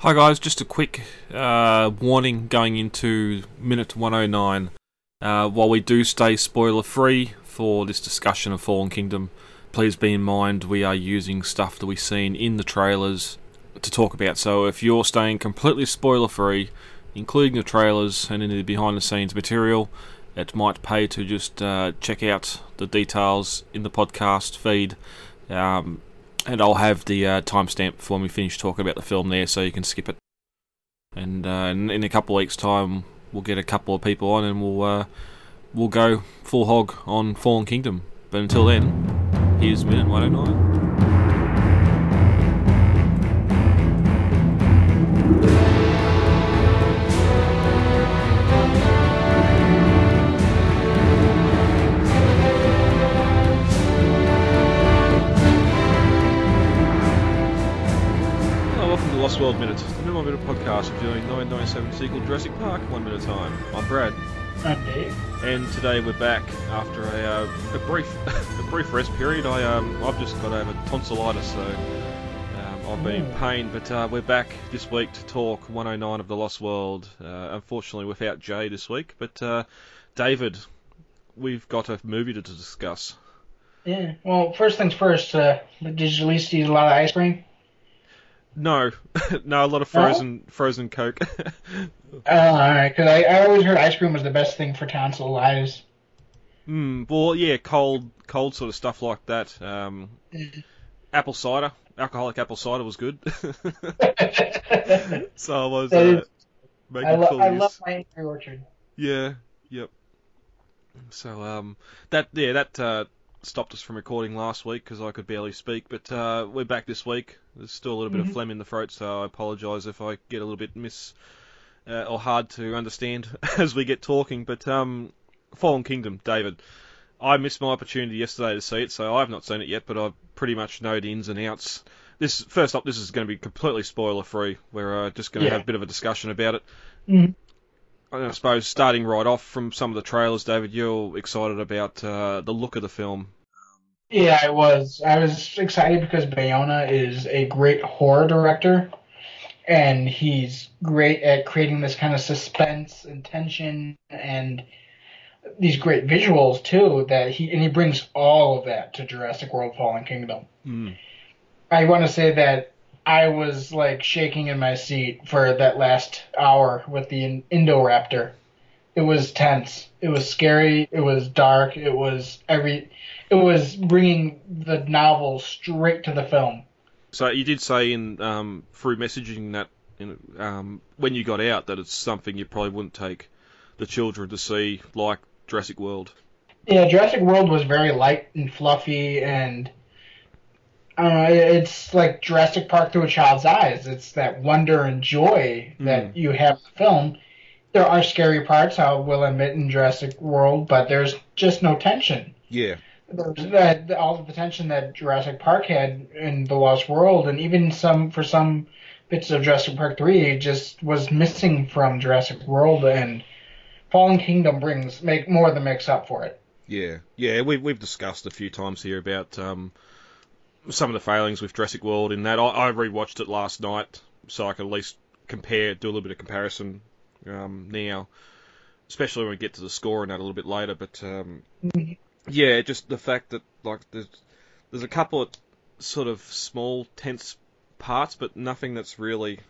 Hi guys, just a quick uh, warning going into minute 109. Uh, while we do stay spoiler free for this discussion of Fallen Kingdom, please be in mind we are using stuff that we've seen in the trailers to talk about. So if you're staying completely spoiler free, including the trailers and any of the behind the scenes material, it might pay to just uh, check out the details in the podcast feed. Um, and I'll have the uh, timestamp for when we finish talking about the film there, so you can skip it. And uh, in, a couple of weeks' time, we'll get a couple of people on, and we'll uh, we'll go full hog on Fallen Kingdom. But until then, here's minute 109. 12 minutes. The Minimum Minute Podcast reviewing 997 sequel Jurassic Park one minute time. I'm Brad. I'm Dave. And today we're back after a, uh, a brief a brief rest period. I um I've just got over tonsillitis, so um, I've been in oh. pain. But uh, we're back this week to talk 109 of the Lost World. Uh, unfortunately, without Jay this week. But uh, David, we've got a movie to, to discuss. Yeah. Well, first things first. Uh, did you at least eat a lot of ice cream? No, no, a lot of frozen frozen Coke. Oh, all right. Because I, I always heard ice cream was the best thing for tonsillitis. Mm, well, yeah, cold, cold sort of stuff like that. Um, apple cider, alcoholic apple cider was good. so I was uh, making I, lo- I love my Orchard. Yeah, yep. So um, that yeah that uh, stopped us from recording last week because I could barely speak. But uh, we're back this week. There's still a little bit of Mhm. phlegm in the throat, so I apologise if I get a little bit miss uh, or hard to understand as we get talking. But um, Fallen Kingdom, David. I missed my opportunity yesterday to see it, so I've not seen it yet, but I pretty much know the ins and outs. This first up, this is going to be completely spoiler free. We're uh, just going to Yeah. have a bit of a discussion about it. Mhm. I suppose starting right off from some of the trailers, David, you're excited about uh, the look of the film. Yeah, I was. I was excited because Bayona is a great horror director, and he's great at creating this kind of suspense and tension and these great visuals too. That he and he brings all of that to Jurassic World: Fallen Kingdom. Mm. I want to say that I was like shaking in my seat for that last hour with the In- Indoraptor. It was tense. It was scary. It was dark. It was every. It was bringing the novel straight to the film. So you did say in um, through messaging that in, um, when you got out that it's something you probably wouldn't take the children to see, like Jurassic World. Yeah, Jurassic World was very light and fluffy, and I don't know. It's like Jurassic Park through a child's eyes. It's that wonder and joy that you have in the film. There are scary parts, I will admit, in Jurassic World, but there's just no tension. Yeah. There's that all of the tension that Jurassic Park had in The Lost World, and even some for some bits of Jurassic Park three, just was missing from Jurassic World, and Fallen Kingdom brings make more than makes up for it. Yeah, yeah, we've we've discussed a few times here about um, some of the failings with Jurassic World. In that, I, I rewatched it last night, so I can at least compare, do a little bit of comparison um, now, especially when we get to the score and that a little bit later. But um, yeah, just the fact that like there's there's a couple of sort of small tense parts, but nothing that's really,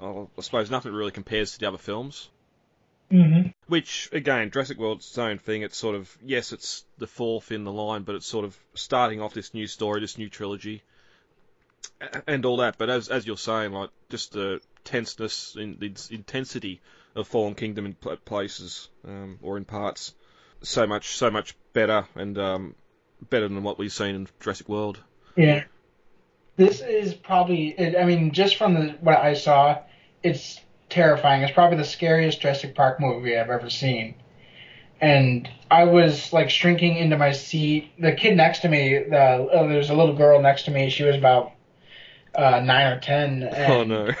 oh, I suppose, nothing that really compares to the other films. Mm-hmm. Which again, Jurassic World's its own thing. It's sort of yes, it's the fourth in the line, but it's sort of starting off this new story, this new trilogy, and all that. But as as you're saying, like just the tenseness, in the intensity of Fallen Kingdom in places um, or in parts, so much so much better and um, better than what we've seen in Jurassic World. Yeah. This is probably, I mean, just from the, what I saw, it's terrifying. It's probably the scariest Jurassic Park movie I've ever seen. And I was like shrinking into my seat. The kid next to me, the, uh, there's a little girl next to me. She was about uh, nine or ten. And Oh no.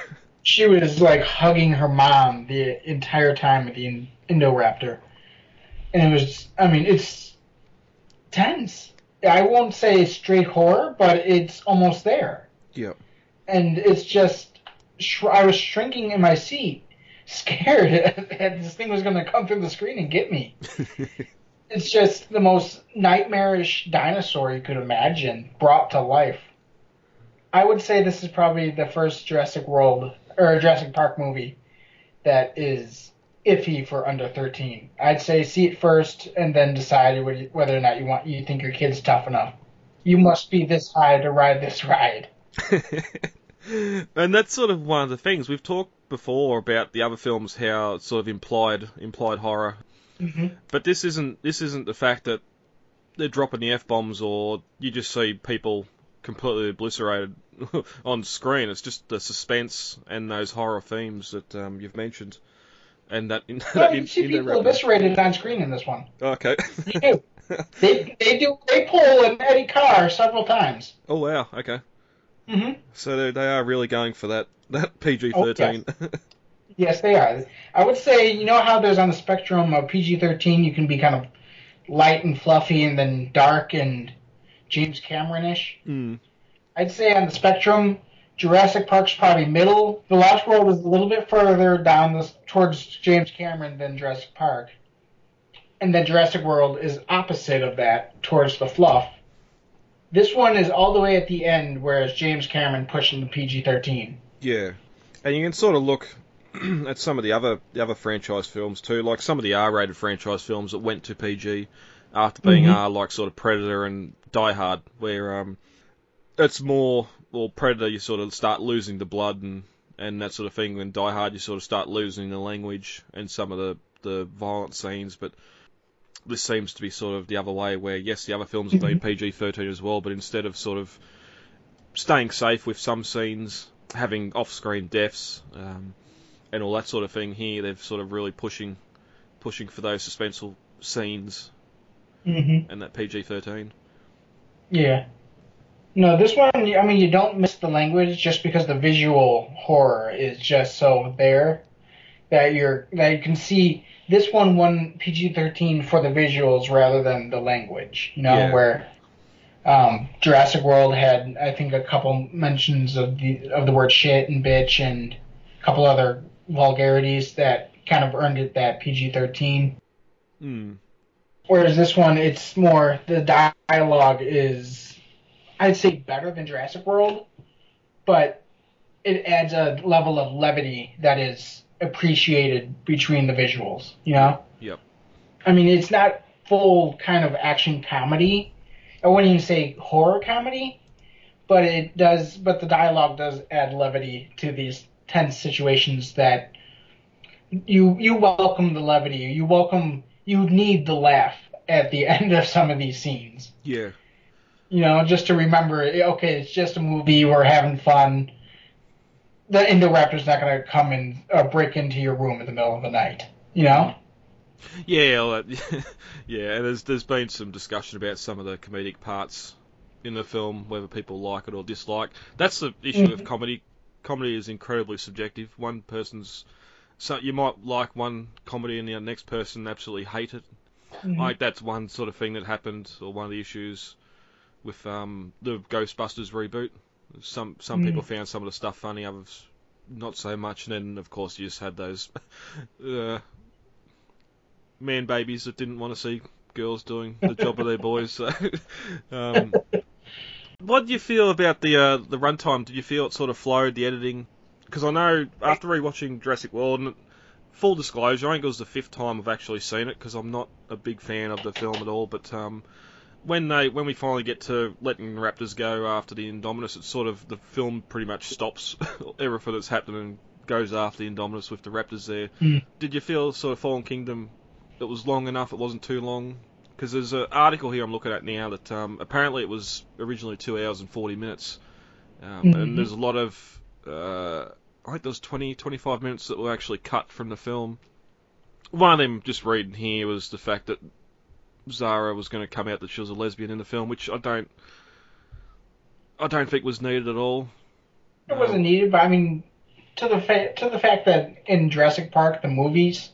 She was like hugging her mom the entire time with the In- Indoraptor. And it was, I mean, it's tense. I won't say straight horror, but it's almost there. Yep. And it's just sh- I was shrinking in my seat, scared that this thing was going to come through the screen and get me. it's just the most nightmarish dinosaur you could imagine brought to life. I would say this is probably the first Jurassic World or Jurassic Park movie that is iffy for under 13. I'd say see it first and then decide whether or not you want you think your kid's tough enough. You must be this high to ride this ride. and that's sort of one of the things we've talked before about the other films how it's sort of implied implied horror. Mm-hmm. But this isn't this isn't the fact that they're dropping the f bombs or you just see people completely obliterated on screen. It's just the suspense and those horror themes that um, you've mentioned, and that. In, you see people eviscerated on screen in this one. Okay. you do. They they do they pull an Eddie Carr several times. Oh wow! Okay. Mm-hmm. So they, they are really going for that that PG thirteen. Oh, yes. yes, they are. I would say you know how there's on the spectrum of PG thirteen you can be kind of light and fluffy and then dark and James Cameron-ish. Mm. I'd say on the spectrum, Jurassic Park's probably middle. The Lost World is a little bit further down this, towards James Cameron than Jurassic Park. And then Jurassic World is opposite of that, towards the fluff. This one is all the way at the end, whereas James Cameron pushing the PG thirteen. Yeah, and you can sort of look at some of the other the other franchise films too, like some of the R rated franchise films that went to PG after being mm-hmm. R, like sort of Predator and Die Hard, where um, it's more well Predator you sort of start losing the blood and and that sort of thing. When Die Hard you sort of start losing the language and some of the the violent scenes, but this seems to be sort of the other way, where yes, the other films have been mm-hmm. PG thirteen as well, but instead of sort of staying safe with some scenes, having off screen deaths, um, and all that sort of thing, here they've sort of really pushing pushing for those suspenseful scenes mm-hmm. and that PG thirteen. Yeah. No, this one, I mean, you don't miss the language just because the visual horror is just so there that you're that you can see this one won PG thirteen for the visuals rather than the language. You know, yeah. where um, Jurassic World had I think a couple mentions of the of the word shit and bitch and a couple other vulgarities that kind of earned it that PG thirteen. Mm. Whereas this one, it's more the dialogue is, I'd say, better than Jurassic World, but it adds a level of levity that is appreciated between the visuals. You know. Yep. I mean, it's not full kind of action comedy. I wouldn't even say horror comedy, but it does. But the dialogue does add levity to these tense situations that you you welcome the levity. You welcome you need the laugh at the end of some of these scenes. Yeah. You know, just to remember, okay, it's just a movie. We're having fun. The Indoraptor's not going to come and uh, break into your room in the middle of the night. You know. Yeah, yeah, and there's there's been some discussion about some of the comedic parts in the film, whether people like it or dislike. That's the issue mm-hmm. of comedy. Comedy is incredibly subjective. One person's so you might like one comedy and the next person absolutely hate it. Mm-hmm. Like that's one sort of thing that happened, or one of the issues with um, the Ghostbusters reboot. Some some mm. people found some of the stuff funny, others not so much. And then of course you just had those uh, man babies that didn't want to see girls doing the job of their boys. So, um, what do you feel about the uh, the runtime? Did you feel it sort of flowed the editing? because I know after rewatching Jurassic World, and full disclosure, I think it was the fifth time I've actually seen it because I'm not a big fan of the film at all. But um, when they when we finally get to letting the Raptors go after the Indominus, it's sort of the film pretty much stops everything that's happening and goes after the Indominus with the Raptors there. Mm. Did you feel sort of Fallen Kingdom? It was long enough. It wasn't too long. Because there's an article here I'm looking at now that um, apparently it was originally two hours and 40 minutes, um, mm-hmm. and there's a lot of uh, I think there was 20, 25 minutes that were actually cut from the film. One of them, just reading here, was the fact that Zara was going to come out that she was a lesbian in the film, which I don't, I don't think was needed at all. It wasn't needed, but I mean, to the fa- to the fact that in Jurassic Park, the movies,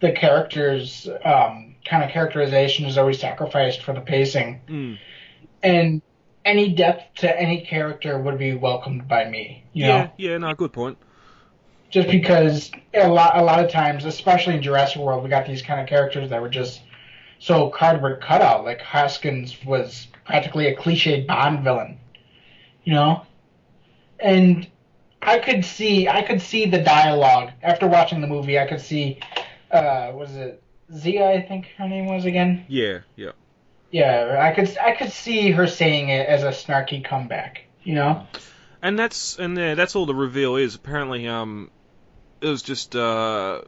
the characters, um, kind of characterization is always sacrificed for the pacing, mm. and any depth to any character would be welcomed by me. yeah, know? yeah, no, good point. just because a lot a lot of times, especially in Jurassic World, we got these kind of characters that were just so cardboard cutout. Like Hoskins was practically a cliched Bond villain, you know, and I could see I could see the dialogue after watching the movie. I could see, uh, was it Zia? I think her name was again. Yeah, yeah. Yeah, I could I could see her saying it as a snarky comeback, you know. And that's and that's all the reveal is. Apparently, um, it was just uh,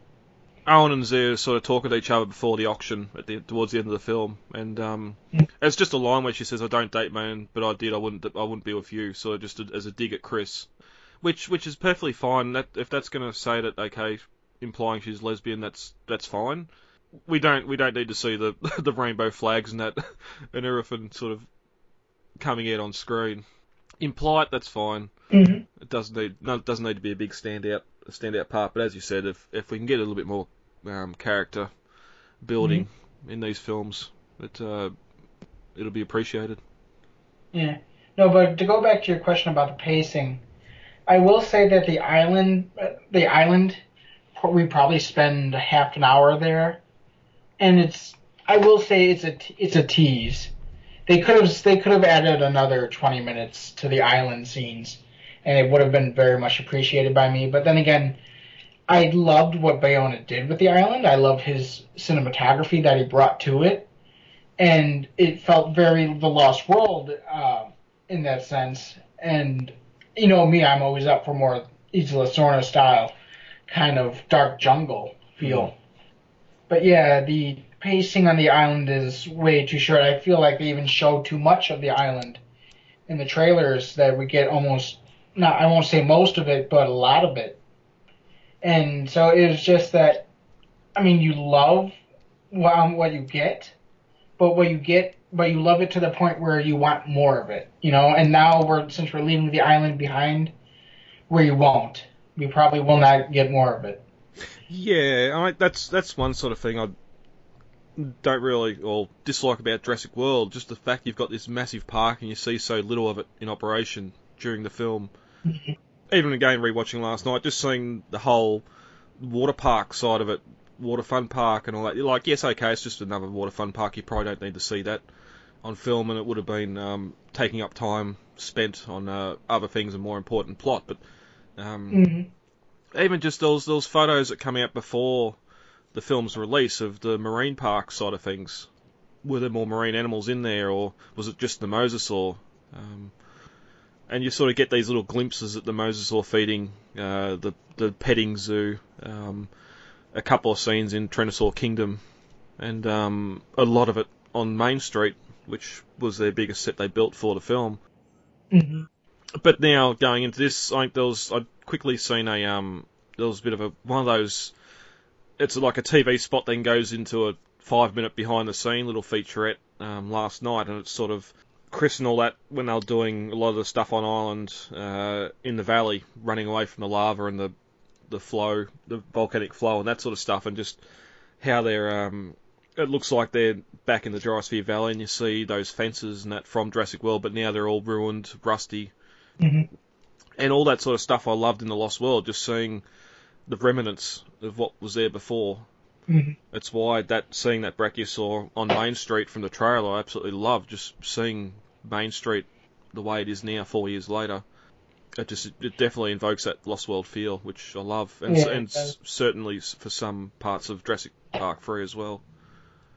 Owen and Zia sort of talk to each other before the auction at the towards the end of the film, and um, Mm. it's just a line where she says, "I don't date men, but I did. I wouldn't. I wouldn't be with you." So just a, as a dig at Chris, which which is perfectly fine. That if that's going to say that, okay, implying she's lesbian, that's that's fine. We don't we don't need to see the the rainbow flags and that and everything sort of coming out on screen. Imply it, that's fine. Mm-hmm. It doesn't need no, it doesn't need to be a big standout a standout part. But as you said, if if we can get a little bit more um, character building in these films, it uh, it'll be appreciated. Yeah. No, but to go back to your question about the pacing, I will say that the island, the island, we probably spend half an hour there, and it's. I will say it's a it's a tease. They could have they could have added another twenty minutes to the island scenes, and it would have been very much appreciated by me. But then again, I loved what Bayona did with the island. I loved his cinematography that he brought to it, and it felt very The Lost World uh, in that sense. And you know me, I'm always up for more Isla Sorna style, kind of dark jungle feel. But yeah, the pacing on the island is way too short. I feel like they even show too much of the island in the trailers that we get almost not I won't say most of it, but a lot of it. And so it was just that I mean you love what, um, what you get, but what you get but you love it to the point where you want more of it, you know. And now we're since we're leaving the island behind, where you won't, we probably will not get more of it. Yeah, I, that's that's one sort of thing I don't really or dislike about Jurassic World. Just the fact you've got this massive park and you see so little of it in operation during the film. Even again, rewatching last night, just seeing the whole water park side of it, water fun park and all that. You're like, yes, okay, it's just another water fun park. You probably don't need to see that on film, and it would have been um, taking up time spent on uh, other things and more important plot. But um, Mm-hmm. even just those those photos that come out before the film's release of the marine park side of things. Were there more marine animals in there, or was it just the mosasaur? Um, and you sort of get these little glimpses at the mosasaur feeding, uh, the the petting zoo, um, a couple of scenes in Tyrannosaur Kingdom, and um, a lot of it on Main Street, which was their biggest set they built for the film Mm-hmm. but now going into this, I think there was I'd quickly seen a um there was a bit of a one of those. It's like a TV spot then goes into a five minute behind the scene little featurette um, last night, and it's sort of Chris and all that when they were doing a lot of the stuff on island uh, in the valley, running away from the lava and the the flow, the volcanic flow, and that sort of stuff, and just how they're um, it looks like they're back in the Gyrosphere Valley, and you see those fences and that from Jurassic World, but now they're all ruined, rusty, Mm-hmm. and all that sort of stuff I loved in the Lost World. Just seeing the remnants of what was there before. Mm-hmm. It's why that seeing that Brachiosaur on Main Street from the trailer, I absolutely loved. Just seeing Main Street the way it is now, four years later. It just it definitely invokes that Lost World feel, which I love, and, Yeah, and certainly for some parts of Jurassic Park 3 as well.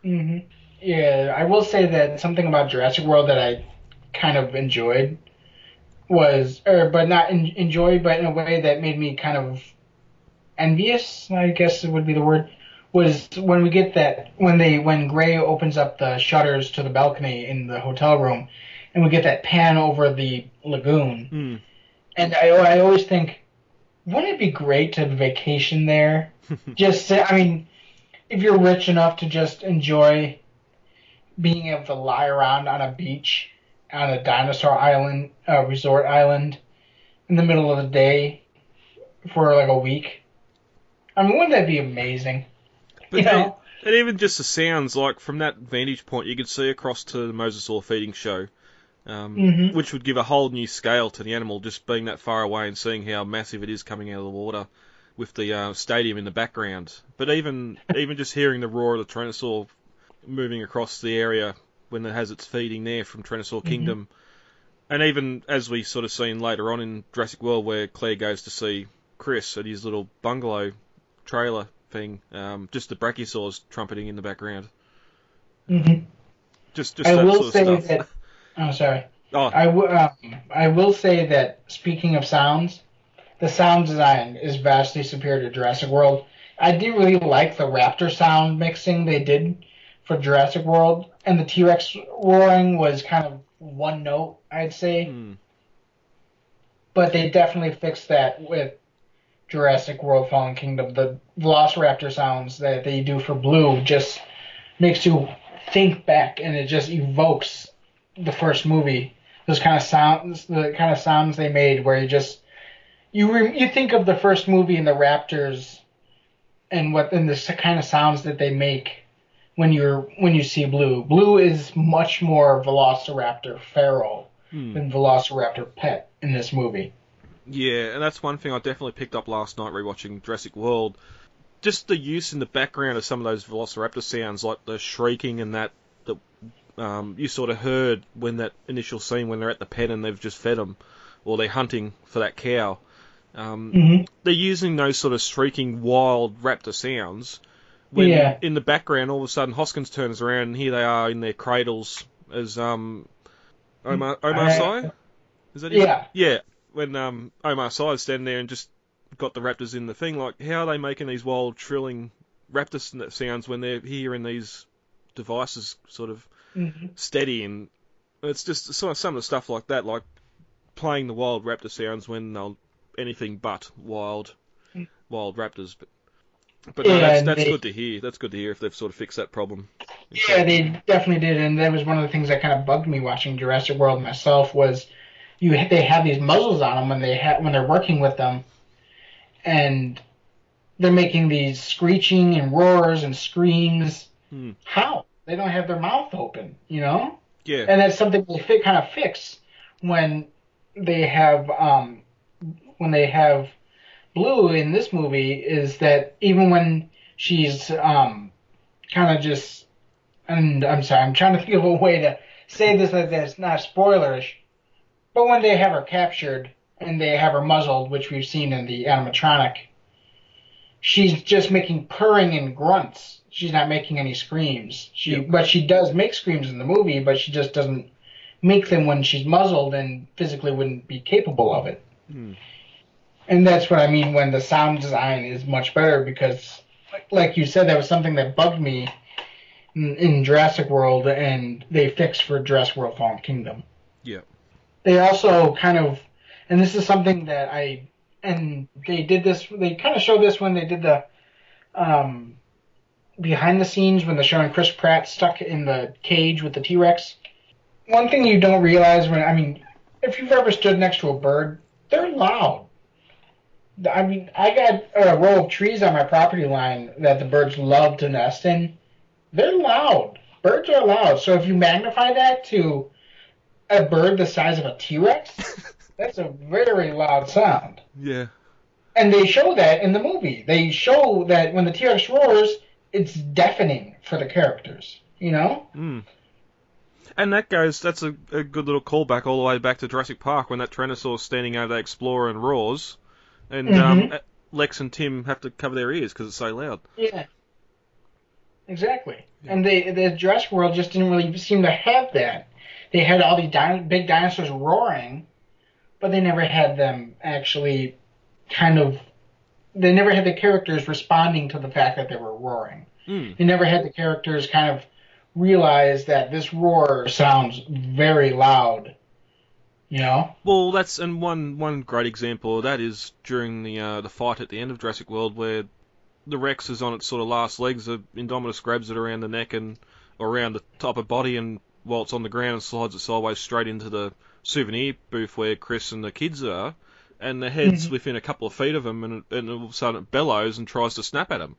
hmm Yeah, I will say that something about Jurassic World that I kind of enjoyed was, or but not en- enjoyed, but in a way that made me kind of envious. I guess it would be the word. Was when we get that when they when Gray opens up the shutters to the balcony in the hotel room, and we get that pan over the lagoon. Hmm. And I, I always think, wouldn't it be great to vacation there? just, say- I mean, if you're rich enough to just enjoy being able to lie around on a beach on a dinosaur island, uh, resort island, in the middle of the day for like a week. I mean, wouldn't that be amazing? But You know? and even just the sounds, like from that vantage point, you could see across to the Mosasaur feeding show, um, Mhm. which would give a whole new scale to the animal, just being that far away and seeing how massive it is coming out of the water. with the uh, stadium in the background. But even even just hearing the roar of the Tyrannosaur moving across the area when it has its feeding there from Tyrannosaur Mm-hmm. Kingdom, and even as we sort of seen later on in Jurassic World, where Claire goes to see Chris at his little bungalow trailer thing, um, just the brachiosaurs trumpeting in the background. hmm Just just I that will sort of say stuff. that. Oh, sorry. Oh, I, w- um, I will say that speaking of sounds, the sound design is vastly superior to Jurassic World. I did really like the raptor sound mixing they did for Jurassic World, and the T Rex roaring was kind of one note, I'd say. hmm. But they definitely fixed that with Jurassic World Fallen Kingdom. The Velociraptor sounds that they do for Blue just makes you think back, and it just evokes the first movie. Those kind of sounds, the kind of sounds they made, where you just you re- you think of the first movie and the Raptors, and what and the kind of sounds that they make when you're when you see Blue. Blue is much more Velociraptor feral Hmm. than Velociraptor pet in this movie. Yeah, and that's one thing I definitely picked up last night rewatching Jurassic World. Just the use in the background of some of those Velociraptor sounds, like the shrieking and that that um, you sort of heard when that initial scene when they're at the pen and they've just fed them, or they're hunting for that cow. Um, Mm-hmm. they're using those sort of shrieking wild raptor sounds. When Yeah. in the background, all of a sudden Hoskins turns around and here they are in their cradles as um, Omar Omar I- Sy. Is that Yeah. yeah, when um, Omar Sy is standing there and just got the raptors in the thing, like how are they making these wild trilling raptor sounds when they're here in these devices, sort of Mm-hmm. steady and it's just sort of some of the stuff like that, like playing the wild raptor sounds when they're anything but wild, wild raptors. But, but no, Yeah, that's that's they- good to hear. That's good to hear if they've sort of fixed that problem. Yeah, they definitely did, and that was one of the things that kind of bugged me watching Jurassic World myself. Was you they have these muzzles on them when they ha- when they're working with them, and they're making these screeching and roars and screams. Hmm. How they don't have their mouth open, you know? Yeah, and that's something they kind of fix when they have um, when they have Blue in this movie is that even when she's um, kind of just and I'm sorry I'm trying to think of a way to say this that that's not spoilerish, but when they have her captured and they have her muzzled, which we've seen in the animatronic, she's just making purring and grunts. She's not making any screams. She, Yep. but she does make screams in the movie, but she just doesn't make them when she's muzzled and physically wouldn't be capable of it. Hmm. And that's what I mean when the sound design is much better because, like- like you said, that was something that bugged me in, in Jurassic World, and they fixed for Jurassic World: Fallen Kingdom. Yeah. They also kind of, and this is something that I, and they did this. They kind of showed this when they did the, um, behind the scenes when they're showing Chris Pratt stuck in the cage with the T Rex. One thing you don't realize when I mean, if you've ever stood next to a bird, they're loud. I mean, I got a row of trees on my property line that the birds love to nest in. They're loud. Birds are loud. So if you magnify that to a bird the size of a T Rex, that's a very loud sound. yeah, And they show that in the movie. They show that when the T Rex roars, it's deafening for the characters. You know? Mm. And that goes, that's a, a good little callback all the way back to Jurassic Park when that Tyrannosaurus standing over that Explorer and roars, and um, Mhm. Lex and Tim have to cover their ears because it's so loud. Yeah. Exactly. And they the Jurassic World just didn't really seem to have that. They had all these di- big dinosaurs roaring, but they never had them actually kind of. They never had the characters responding to the fact that they were roaring. Mm. They never had the characters kind of realize that this roar sounds very loud. You know? Well, that's and one one great example of that is during the uh, the fight at the end of Jurassic World where the Rex is on its sort of last legs. The Indominus grabs it around the neck and around the top of body, and while it's on the ground, slides it sideways straight into the souvenir booth where Chris and the kids are, and the head's Mhm. within a couple of feet of them, and, and all of a sudden it bellows and tries to snap at him.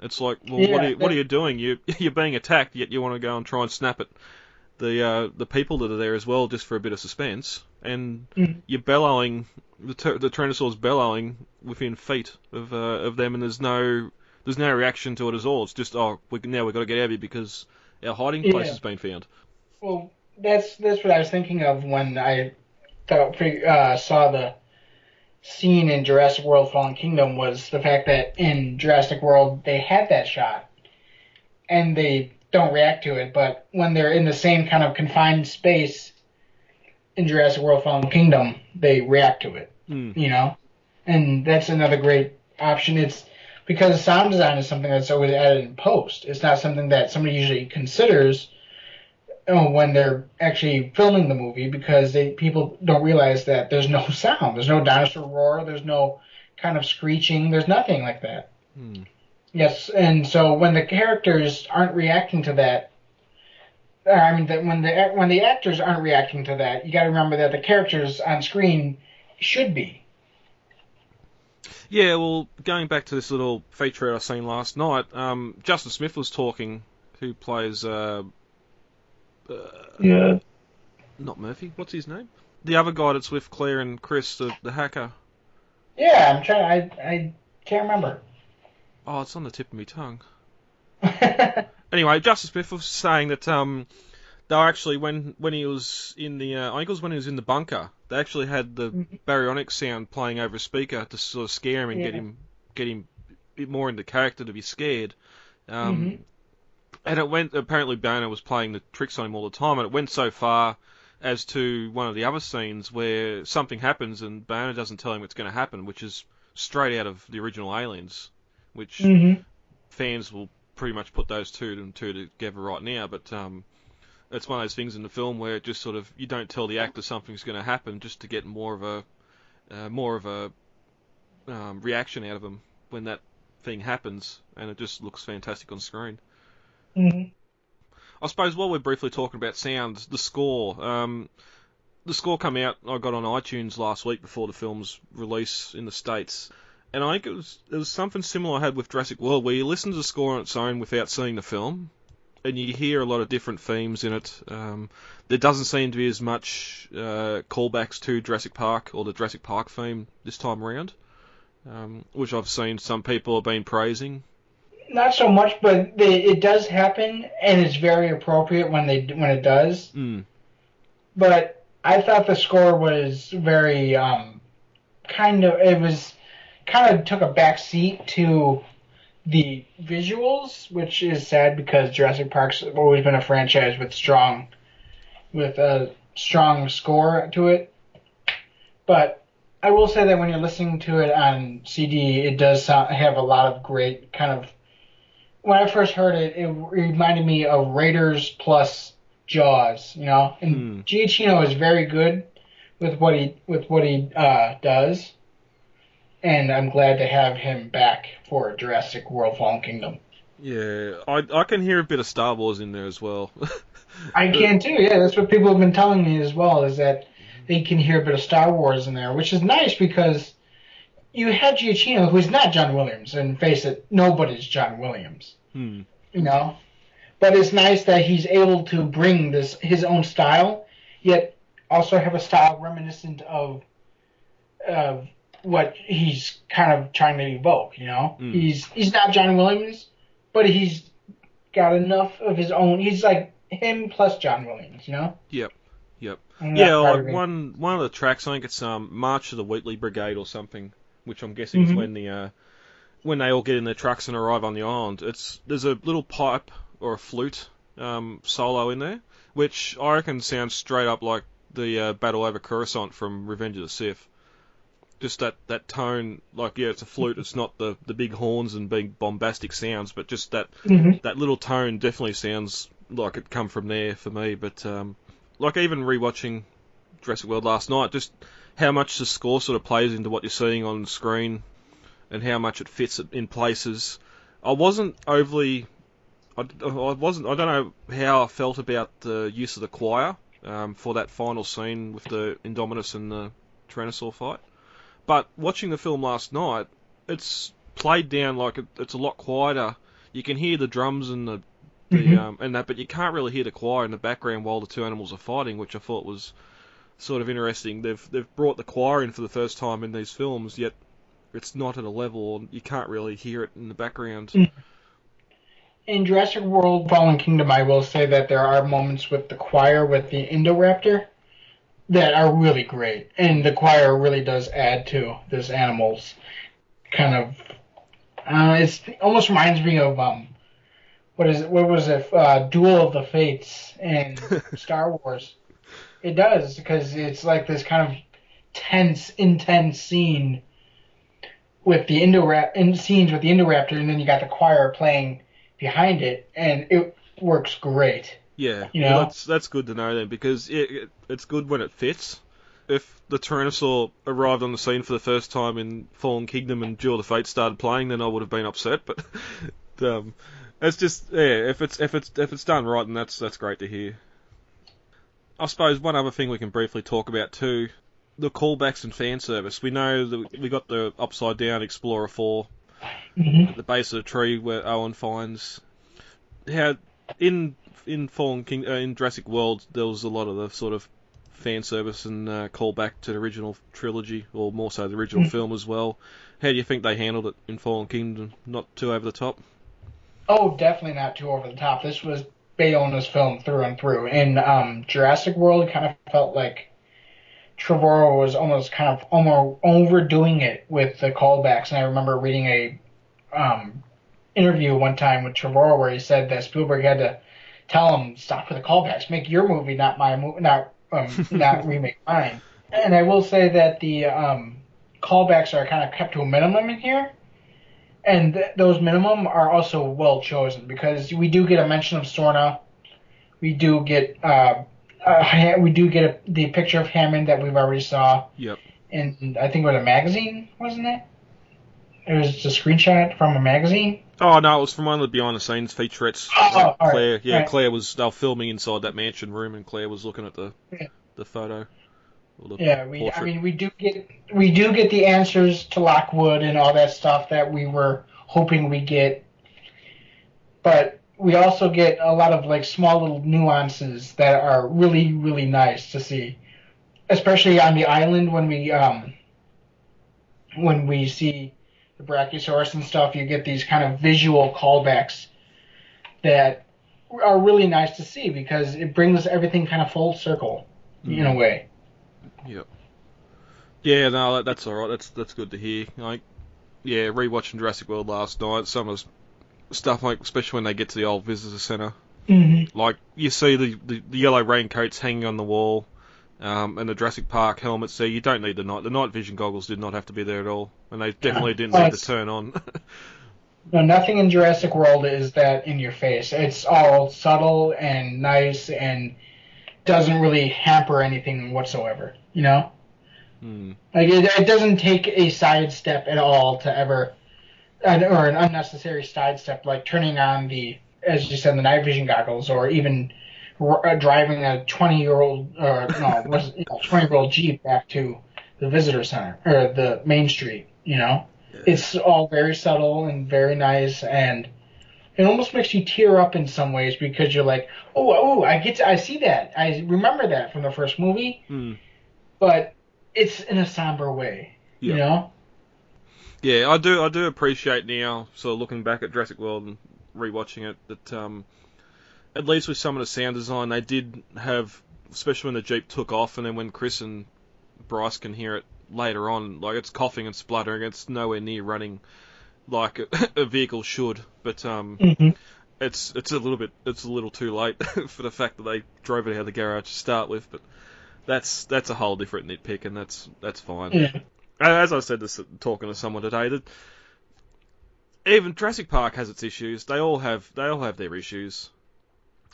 It's like, well, what are you, what are you doing? You you're being attacked, yet you want to go and try and snap at the uh, the people that are there as well, just for a bit of suspense. and Mhm. you're bellowing. The ter- the Tyrannosaur's bellowing within feet of uh, of them, and there's no there's no reaction to it at all. It's just oh, we now we've got to get out of here because our hiding place Yeah. has been found. Well, that's that's what I was thinking of when I thought, uh, saw the scene in Jurassic World: Fallen Kingdom was the fact that in Jurassic World they had that shot, and they don't react to it. But when they're in the same kind of confined space in Jurassic World: Fallen Kingdom, they react to it. Hmm. You know, and that's another great option. It's because sound design is something that's always added in post. It's not something that somebody usually considers when they're actually filming the movie because they people don't realize that there's no sound, there's no dinosaur roar, there's no kind of screeching, there's nothing like that. Hmm. Yes, and so when the characters aren't reacting to that, I mean, that when the when the actors aren't reacting to that, you got to remember that the characters on screen should be. Yeah, well, going back to this little feature I seen last night, um, Justin Smith was talking, who plays uh, uh, Yeah. not Murphy. What's his name? The other guy that's with Claire and Chris, the, the hacker. Yeah, I'm trying. I I can't remember. Oh, it's on the tip of my tongue. Anyway, Justice Smith was saying that um, they were actually when when he was in the uh, I think it was when he was in the bunker, they actually had the Baryonyx sound playing over a speaker to sort of scare him and get him get him a bit more into character to be scared. Um, And it went apparently Bayona was playing the tricks on him all the time, and it went so far as to one of the other scenes where something happens and Bayona doesn't tell him what's going to happen, which is straight out of the original Aliens, which hmm fans will pretty much put those two and two together right now. But um, it's one of those things in the film where it just sort of you don't tell the actor something's going to happen just to get more of a uh, more of a um, reaction out of them when that thing happens, and it just looks fantastic on screen. Hmm I suppose while we're briefly talking about sound, the score. Um, the score came out. I got on iTunes last week before the film's release in the states, and I think it was it was something similar I had with Jurassic World, where you listen to the score on its own without seeing the film, and you hear a lot of different themes in it. Um, there doesn't seem to be as much uh, callbacks to Jurassic Park or the Jurassic Park theme this time around, um, which I've seen some people have been praising. Not so much, but they, it does happen, and it's very appropriate when they when it does. Mm. But I thought the score was very um, kind of it was kind of took a back seat to the visuals, which is sad because Jurassic Park's always been a franchise with strong with a strong score to it. But I will say that when you're listening to it on CD, it does sound, have a lot of great kind of. When I first heard it, it reminded me of Raiders plus Jaws, you know. And Hmm. Giacchino is very good with what he with what he uh, does, and I'm glad to have him back for Jurassic World: Fallen Kingdom. Yeah, I I can hear a bit of Star Wars in there as well. I can too. Yeah, that's what people have been telling me as well. Is that they can hear a bit of Star Wars in there, which is nice because you had Giacchino, who's not John Williams, and face it, nobody's John Williams. Hmm. You know, but it's nice that he's able to bring this his own style, yet also have a style reminiscent of of what he's kind of trying to evoke. You know, Mm. he's he's not John Williams, but he's got enough of his own. He's like him plus John Williams. You know. Yep. Yep. Yeah, like one one of the tracks, I think it's um, March of the Wheatley Brigade or something, which I'm guessing is Mhm. when the uh, when they all get in their trucks and arrive on the island. It's there's a little pipe or a flute um, solo in there, which I reckon sounds straight up like the uh, battle over Coruscant from Revenge of the Sith. Just that, that tone, like yeah, it's a flute. It's not the, the big horns and big bombastic sounds, but just that Mhm. that little tone definitely sounds like it come from there for me. But um, like even rewatching Jurassic World last night, just how much the score sort of plays into what you're seeing on the screen, and how much it fits in places. I wasn't overly, I, I wasn't, I don't know how I felt about the use of the choir um, for that final scene with the Indominus and the Tyrannosaur fight. But watching the film last night, it's played down like it, it's a lot quieter. You can hear the drums and the, the Mhm. um, and that, but you can't really hear the choir in the background while the two animals are fighting, which I thought was sort of interesting. They've they've brought the choir in for the first time in these films, yet it's not at a level you can't really hear it in the background. Mm. In Jurassic World Fallen Kingdom, I will say that there are moments with the choir with the Indoraptor that are really great, and the choir really does add to this animal's kind of. Uh, it's it almost reminds me of um, what is it? What was it? Uh, Duel of the Fates in Star Wars. It does because it's like this kind of tense, intense scene with the Indoraptor, in scenes with the Indoraptor, and then you got the choir playing behind it, and it works great. Yeah, You well, know? that's that's good to know then because it, it, it's good when it fits. If the Tyrannosaur arrived on the scene for the first time in Fallen Kingdom and Duel of Fate started playing, then I would have been upset. But um, it's just yeah, if it's if it's if it's done right, then that's that's great to hear. I suppose one other thing we can briefly talk about too, the callbacks and fan service. We know that we got the upside down Explorer four Mm-hmm. at the base of the tree where Owen finds how in in Fallen King uh, in Jurassic World there was a lot of the sort of fan service and uh, callback to the original trilogy or more so the original Mm. film as well. How do you think they handled it in Fallen Kingdom? Not too over the top. Oh, definitely not too over the top. This was Bayona's film through and through. In um, Jurassic World, it kind of felt like Trevorrow was almost kind of almost overdoing it with the callbacks. And I remember reading a um, interview one time with Trevorrow where he said that Spielberg had to tell him stop with the callbacks, make your movie, not my movie, not um, not remake mine. And I will say that the um, callbacks are kind of kept to a minimum in here and th- those minimum are also well chosen because we do get a mention of Sorna, we do get uh, uh we do get a, the picture of Hammond that we've already saw Yep. in I think it was a magazine, wasn't it? It was just a screenshot from a magazine. Oh no, it was from one of the behind the scenes featurettes. Oh, Like, all right, Claire, yeah, right. Claire was they were filming inside that mansion room, and Claire was looking at the Yeah. the photo. Yeah, we I mean we do get we do get the answers to Lockwood and all that stuff that we were hoping we get. But we also get a lot of like small little nuances that are really really nice to see. Especially on the island when we um when we see the Brachiosaurus and stuff, you get these kind of visual callbacks that are really nice to see because it brings everything kind of full circle in a way. Yep. Yeah, no, that, that's all right. That's that's good to hear. Like, yeah, rewatching Jurassic World last night, some of the stuff like, especially when they get to the old visitor center, Mm-hmm. like you see the, the, the yellow raincoats hanging on the wall, um, and the Jurassic Park helmets there. You don't need the night. The night vision goggles did not have to be there at all, and they definitely didn't Well, need to turn on. No, nothing in Jurassic World is that in your face. It's all subtle and nice and doesn't really hamper anything whatsoever. You know, Hmm. like it, it doesn't take a sidestep at all to ever, an- or an unnecessary sidestep like turning on the, as you said, the night vision goggles, or even r- uh, driving a twenty-year-old or no, was twenty-year-old Jeep back to the visitor center or the main street. You know it's all very subtle and very nice and it almost makes you tear up in some ways because you're like oh oh i get to, i see that i remember that from the first movie Hmm. but it's in a somber way you Yeah. know Yeah, I do. I do appreciate now, sort of looking back at Jurassic World and rewatching it, that um, at least with some of the sound design, they did have, especially when the jeep took off, and then when Chris and Bryce can hear it later on, like it's coughing and spluttering. It's nowhere near running like a, a vehicle should, but um, mm-hmm. it's it's a little bit it's a little too late for the fact that they drove it out of the garage to start with, but. That's that's a whole different nitpick, and that's that's fine. yeah As I said, this talking to someone today, that even Jurassic Park has its issues. They all have they all have their issues.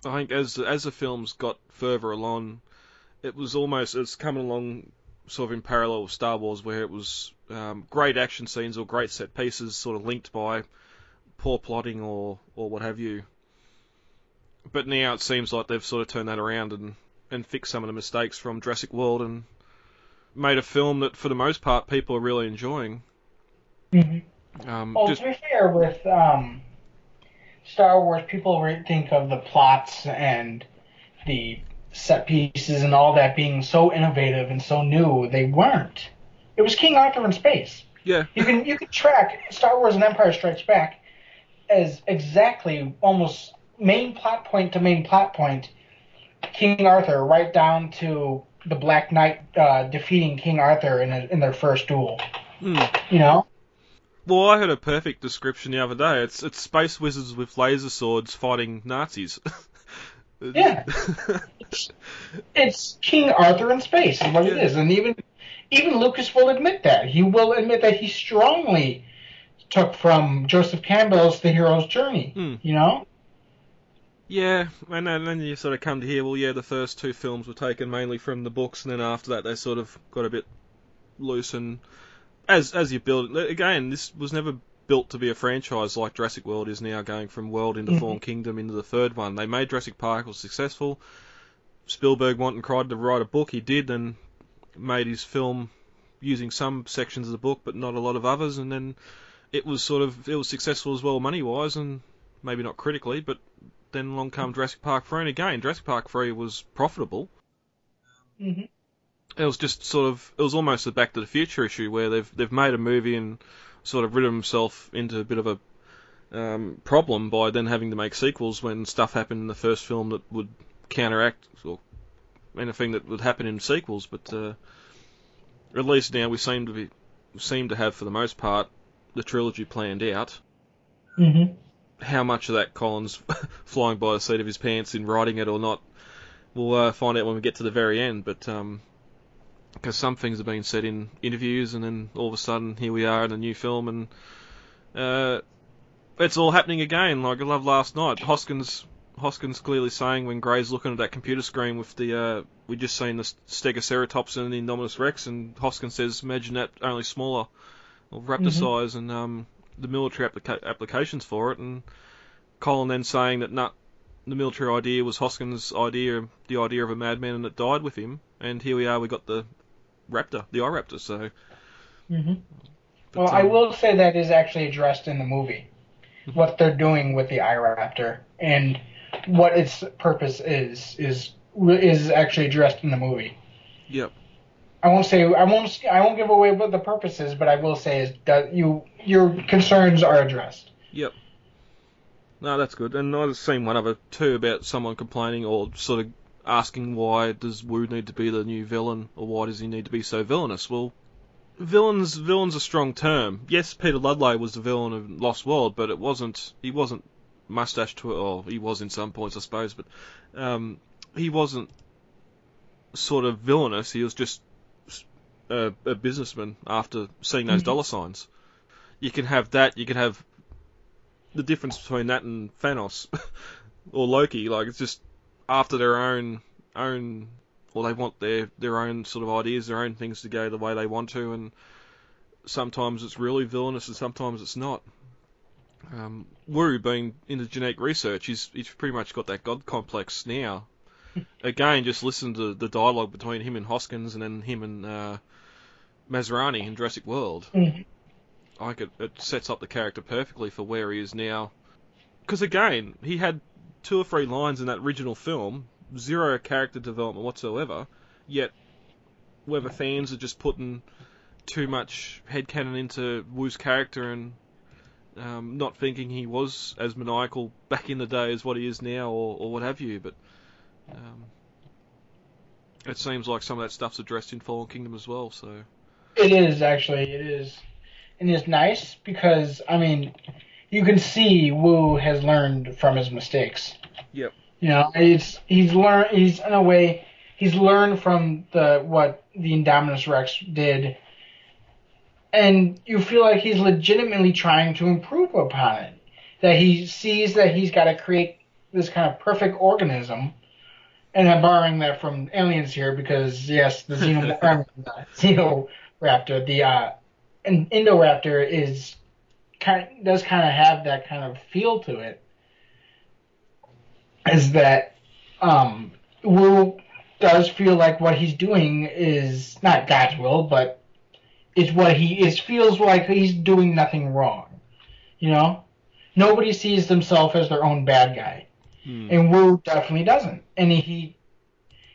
I think as as the films got further along, it was almost it's coming along sort of in parallel with Star Wars, where it was um, great action scenes or great set pieces, sort of linked by poor plotting or or what have you. But now it seems like they've sort of turned that around and and fixed some of the mistakes from Jurassic World and made a film that, for the most part, people are really enjoying. mm-hmm. Um, well just to be fair with um star wars people re- think of the plots and the set pieces and all that being so innovative and so new. They weren't. It was King Arthur in space. Yeah. You can you can track Star Wars and Empire Strikes Back as exactly almost main plot point to main plot point King Arthur right down to the Black Knight uh, defeating King Arthur in a, in their first duel. Mm. You know? Well, I heard a perfect description the other day. It's it's space wizards with laser swords fighting Nazis. Yeah. it's King Arthur in space is what it Yeah. is, and even even Lucas will admit that. He will admit that he strongly took from Joseph Campbell's The Hero's Journey. Hmm. You know? Yeah, and then, you sort of come to hear, well, yeah, the first two films were taken mainly from the books, and then after that they sort of got a bit loose. And as as you build it, again, this was never built to be a franchise like Jurassic World is now, going from World into Mhm. Fallen Kingdom into the third one. They made Jurassic Park was successful. Spielberg wanted Crichton to write a book. He did, and made his film using some sections of the book, but not a lot of others. And then it was sort of it was successful as well money wise, and maybe not critically, but then along come Jurassic Park 3, and again, Jurassic Park 3 was profitable. Mm-hmm. It was just sort of, it was almost a Back to the Future issue where they've they've made a movie and sort of ridden himself into a bit of a um, problem by then having to make sequels when stuff happened in the first film that would counteract or anything that would happen in sequels. But uh, at least now we seem to be seem to have, for the most part, the trilogy planned out Mm-hmm. how much of that Colin's flying by the seat of his pants in writing it or not, we'll uh, find out when we get to the very end. But because some things have been said in interviews, and then all of a sudden here we are in a new film, and uh, it's all happening again. Like I love last night, Hoskins. Hoskins clearly saying when Gray's looking at that computer screen with the uh, we just seen the Stegoceratops and the Indominus Rex, and Hoskins says, "Imagine that only smaller, or raptor Mhm. size," and um, the military applica- applications for it, and Colin then saying that not the military idea was Hoskins' idea, the idea of a madman, and it died with him. And here we are, we got the raptor, the raptor So, Mm-hmm. but, Well, I um, will say that is actually addressed in the movie. What they're doing with the raptor and what its purpose is is is actually addressed in the movie. Yep. I won't say I won't I won't give away what the purpose is, but I will say is that you your concerns are addressed. Yep. No, that's good. And I've seen one other too about someone complaining or sort of asking why does Wu need to be the new villain or why does he need to be so villainous? Well, villains villain's a strong term. Yes, Peter Ludlow was the villain of Lost World, but it wasn't. He wasn't mustached to it. Or he was in some points, I suppose, but um, he wasn't sort of villainous. He was just a, a businessman after seeing those Mhm. dollar signs. You can have that. You can have the difference between that and Thanos or Loki. Like it's just after their own own, or they want their their own sort of ideas, their own things to go the way they want to, and sometimes it's really villainous and sometimes it's not. Um, Wu being into genetic research, he's he's pretty much got that god complex now. Again, just listen to the dialogue between him and Hoskins, and then him and uh, Masrani in Jurassic World. Mhm. I think it, it sets up the character perfectly for where he is now. Because again, he had two or three lines in that original film, zero character development whatsoever. Yet, whether fans are just putting too much headcanon into Wu's character and um, not thinking he was as maniacal back in the day as what he is now, or, or what have you. But um, it seems like some of that stuff's addressed in Fallen Kingdom as well. So It is actually. It is, and it's nice because I mean, you can see Wu has learned from his mistakes. Yep. You know, it's he's learned. He's in a way he's learned from the what the Indominus Rex did, and you feel like he's legitimately trying to improve upon it. That he sees that he's got to create this kind of perfect organism. And I'm borrowing that from aliens here because yes, the Xeno, uh, Xenoraptor, the uh, an Indoraptor is kind does kind of have that kind of feel to it. Is that um, Wu does feel like what he's doing is not God's will, but it's what he is feels like he's doing nothing wrong. You know, nobody sees themselves as their own bad guy, hmm. and Wu definitely doesn't. And he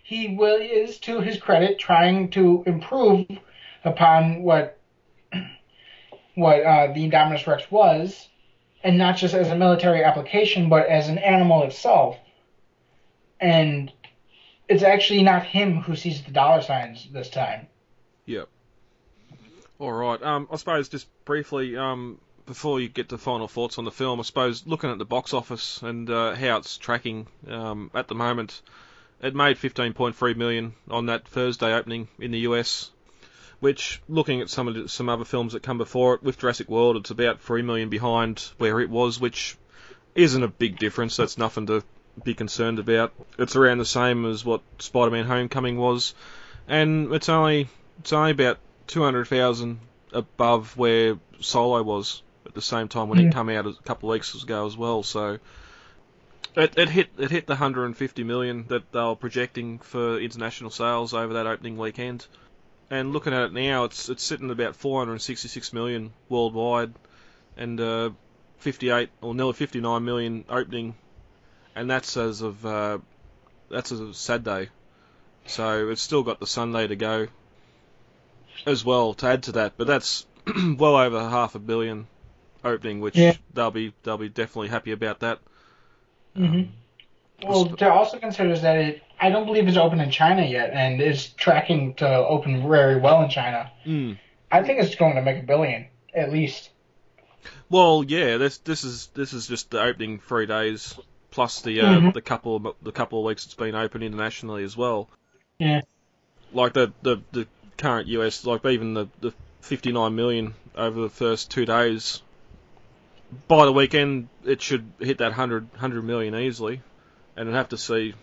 he will is to his credit trying to improve upon what what uh, the Indominus Rex was, and not just as a military application, but as an animal itself. And it's actually not him who sees the dollar signs this time. Yep. All right. Um, I suppose just briefly, um, before you get to final thoughts on the film, I suppose looking at the box office and uh, how it's tracking um, at the moment, it made 15.3 million on that Thursday opening in the US which looking at some of the, some other films that come before it, with Jurassic World, it's about three million behind where it was, which isn't a big difference. That's nothing to be concerned about. It's around the same as what Spider-Man: Homecoming was, and it's only it's only about two hundred thousand above where Solo was at the same time when mm. it came out a couple of weeks ago as well. So. It, it hit it hit the 150 million that they were projecting for international sales over that opening weekend and looking at it now, it's it's sitting at about 466 million worldwide, and uh, 58 or nearly 59 million opening, and that's as of uh, that's as of Saturday. So it's still got the Sunday to go as well to add to that, but that's well over half a billion opening, which yeah. they'll be they'll be definitely happy about that. Mm-hmm. Um, well, to also consider is that it I don't believe it's open in China yet, and it's tracking to open very well in China. Mm. I think it's going to make a billion at least. Well, yeah, this this is this is just the opening three days plus the uh, mm-hmm. the couple of, the couple of weeks it's been open internationally as well. Yeah. Like the the, the current US, like even the the 59 million over the first two days. By the weekend, it should hit that 100, 100 million easily, and I'd have to see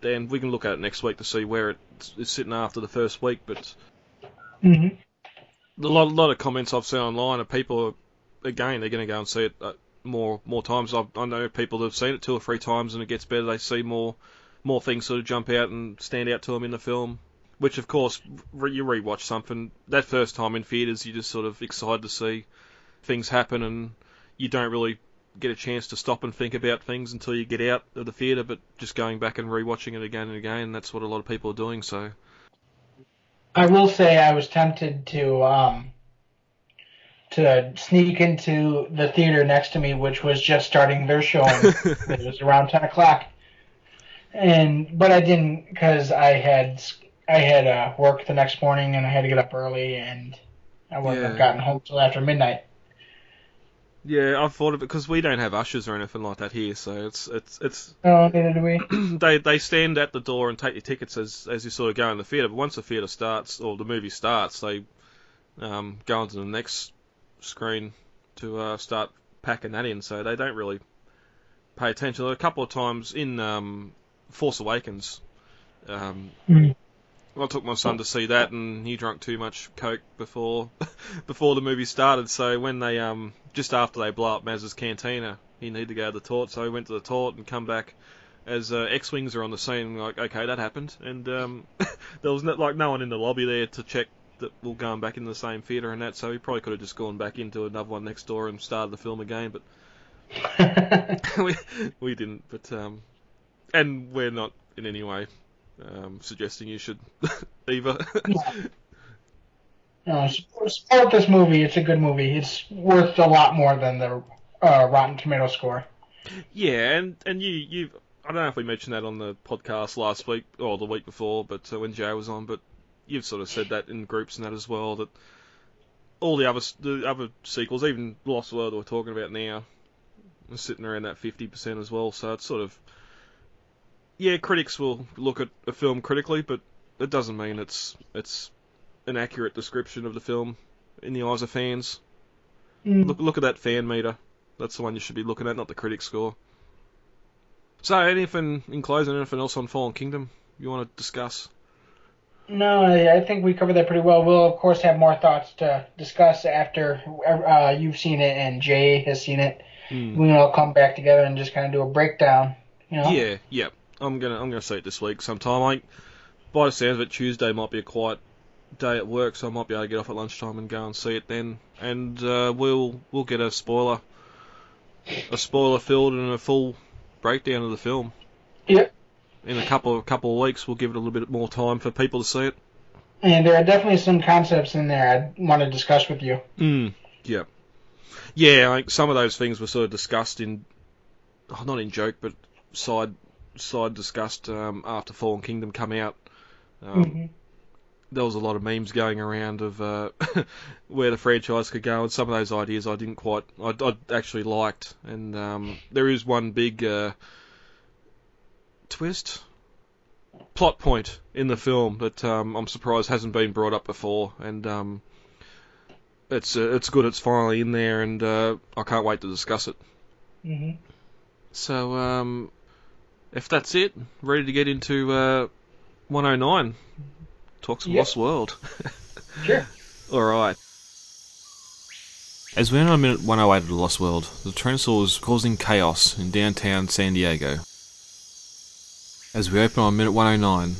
then we can look at it next week to see where it's, sitting after the first week. But mm-hmm. a lot, a lot of comments I've seen online of people, again, they're going to go and see it uh, more more times. I've, I know people that have seen it two or three times, and it gets better. They see more more things sort of jump out and stand out to them in the film. Which, of course, re- you rewatch something that first time in theaters, you're just sort of excited to see things happen, and you don't really get a chance to stop and think about things until you get out of the theatre, but just going back and rewatching it again and again, that's what a lot of people are doing, so. I will say I was tempted to um, to sneak into the theater next to me, which was just starting their showing. it was around ten o'clock, and but I didn't because I had I had uh, work the next morning and I had to get up early, and I wouldn't yeah. have gotten home till after midnight. Yeah, I've thought of it because we don't have ushers or anything like that here, so it's it's it's. Oh, neither do we. they they stand at the door and take your tickets as as you sort of go in the theatre. But once the theatre starts or the movie starts, they um, go onto the next screen to uh, start packing that in. So they don't really pay attention. A couple of times in um, Force Awakens, um, mm. I took my son to see that, and he drank too much coke before before the movie started. So when they um just after they blow up Maz's cantina, he needed to go to the tort. So he went to the tort and come back as uh, X-wings are on the scene. Like okay, that happened, and um, there was no, like no one in the lobby there to check that we're going back in the same theatre and that. So he probably could have just gone back into another one next door and started the film again, but we we didn't. But um, and we're not in any way um, suggesting you should either. no, support this movie. It's a good movie. It's worth a lot more than the uh, Rotten Tomato score. Yeah, and and you you I don't know if we mentioned that on the podcast last week or the week before, but uh, when Jay was on, but you've sort of said that in groups and that as well that all the other the other sequels, even Lost World that we're talking about now, are sitting around that fifty percent as well. So it's sort of yeah, critics will look at a film critically, but it doesn't mean it's it's an accurate description of the film in the eyes of fans. Mm. Look look at that fan meter. That's the one you should be looking at, not the critic score. So, anything in closing, anything else on Fallen Kingdom you want to discuss? No, I think we covered that pretty well. We'll of course have more thoughts to discuss after uh, you've seen it and Jay has seen it. Mm. We can all come back together and just kind of do a breakdown. You know? Yeah, yeah. I'm gonna I'm gonna see it this week sometime. I, by the sounds of it, Tuesday might be a quiet day at work, so I might be able to get off at lunchtime and go and see it then. And uh, we'll we'll get a spoiler, a spoiler filled and a full breakdown of the film. Yep. in a couple of couple of weeks, we'll give it a little bit more time for people to see it. And there are definitely some concepts in there I want to discuss with you. Mm, yeah, yeah. I think some of those things were sort of discussed in, oh, not in joke, but side side discussed um, after Fallen Kingdom come out. Um, Mhm. There was a lot of memes going around of uh, where the franchise could go, and some of those ideas I didn't quite, I, I actually liked. And um, there is one big uh, twist, plot point in the film that um, I'm surprised hasn't been brought up before, and um, it's uh, it's good. It's finally in there, and uh, I can't wait to discuss it. Mhm. So, um, if that's it, ready to get into uh, 109, talk some Yep. Lost World. Sure. All right. As we enter minute 108 of the Lost World, the Tyrannosaur is causing chaos in downtown San Diego. As we open on minute 109,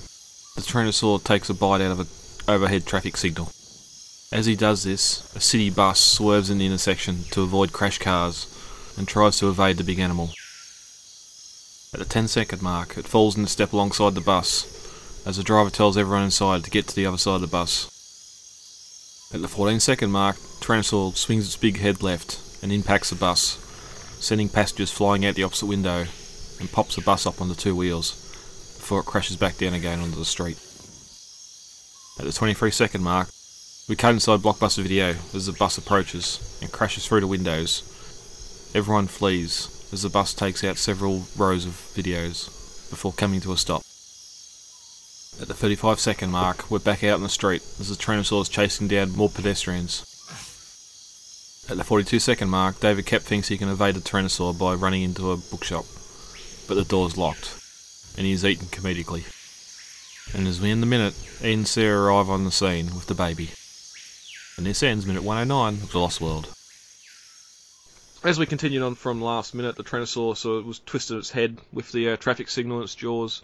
the Tyrannosaur takes a bite out of an overhead traffic signal. As he does this, a city bus swerves in the intersection to avoid crash cars and tries to evade the big animal. At the 10 second mark, it falls into step alongside the bus as the driver tells everyone inside to get to the other side of the bus. At the 14 second mark, Tyrannosaur swings its big head left and impacts the bus, sending passengers flying out the opposite window and pops the bus up onto two wheels before it crashes back down again onto the street. At the 23 second mark, we cut inside Blockbuster Video as the bus approaches and crashes through the windows. Everyone flees as the bus takes out several rows of videos before coming to a stop. At the 35 second mark, we're back out in the street as the Tyrannosaur is chasing down more pedestrians. At the 42 second mark, David Koepp thinks he can evade the Tyrannosaur by running into a bookshop, but the door's locked, and he is eaten comedically. And as we end the minute, Ian and Sarah arrive on the scene with the baby. And this ends minute 109 of The Lost World. As we continued on from last minute, the Tyrannosaur sort of was twisted its head with the uh, traffic signal in its jaws,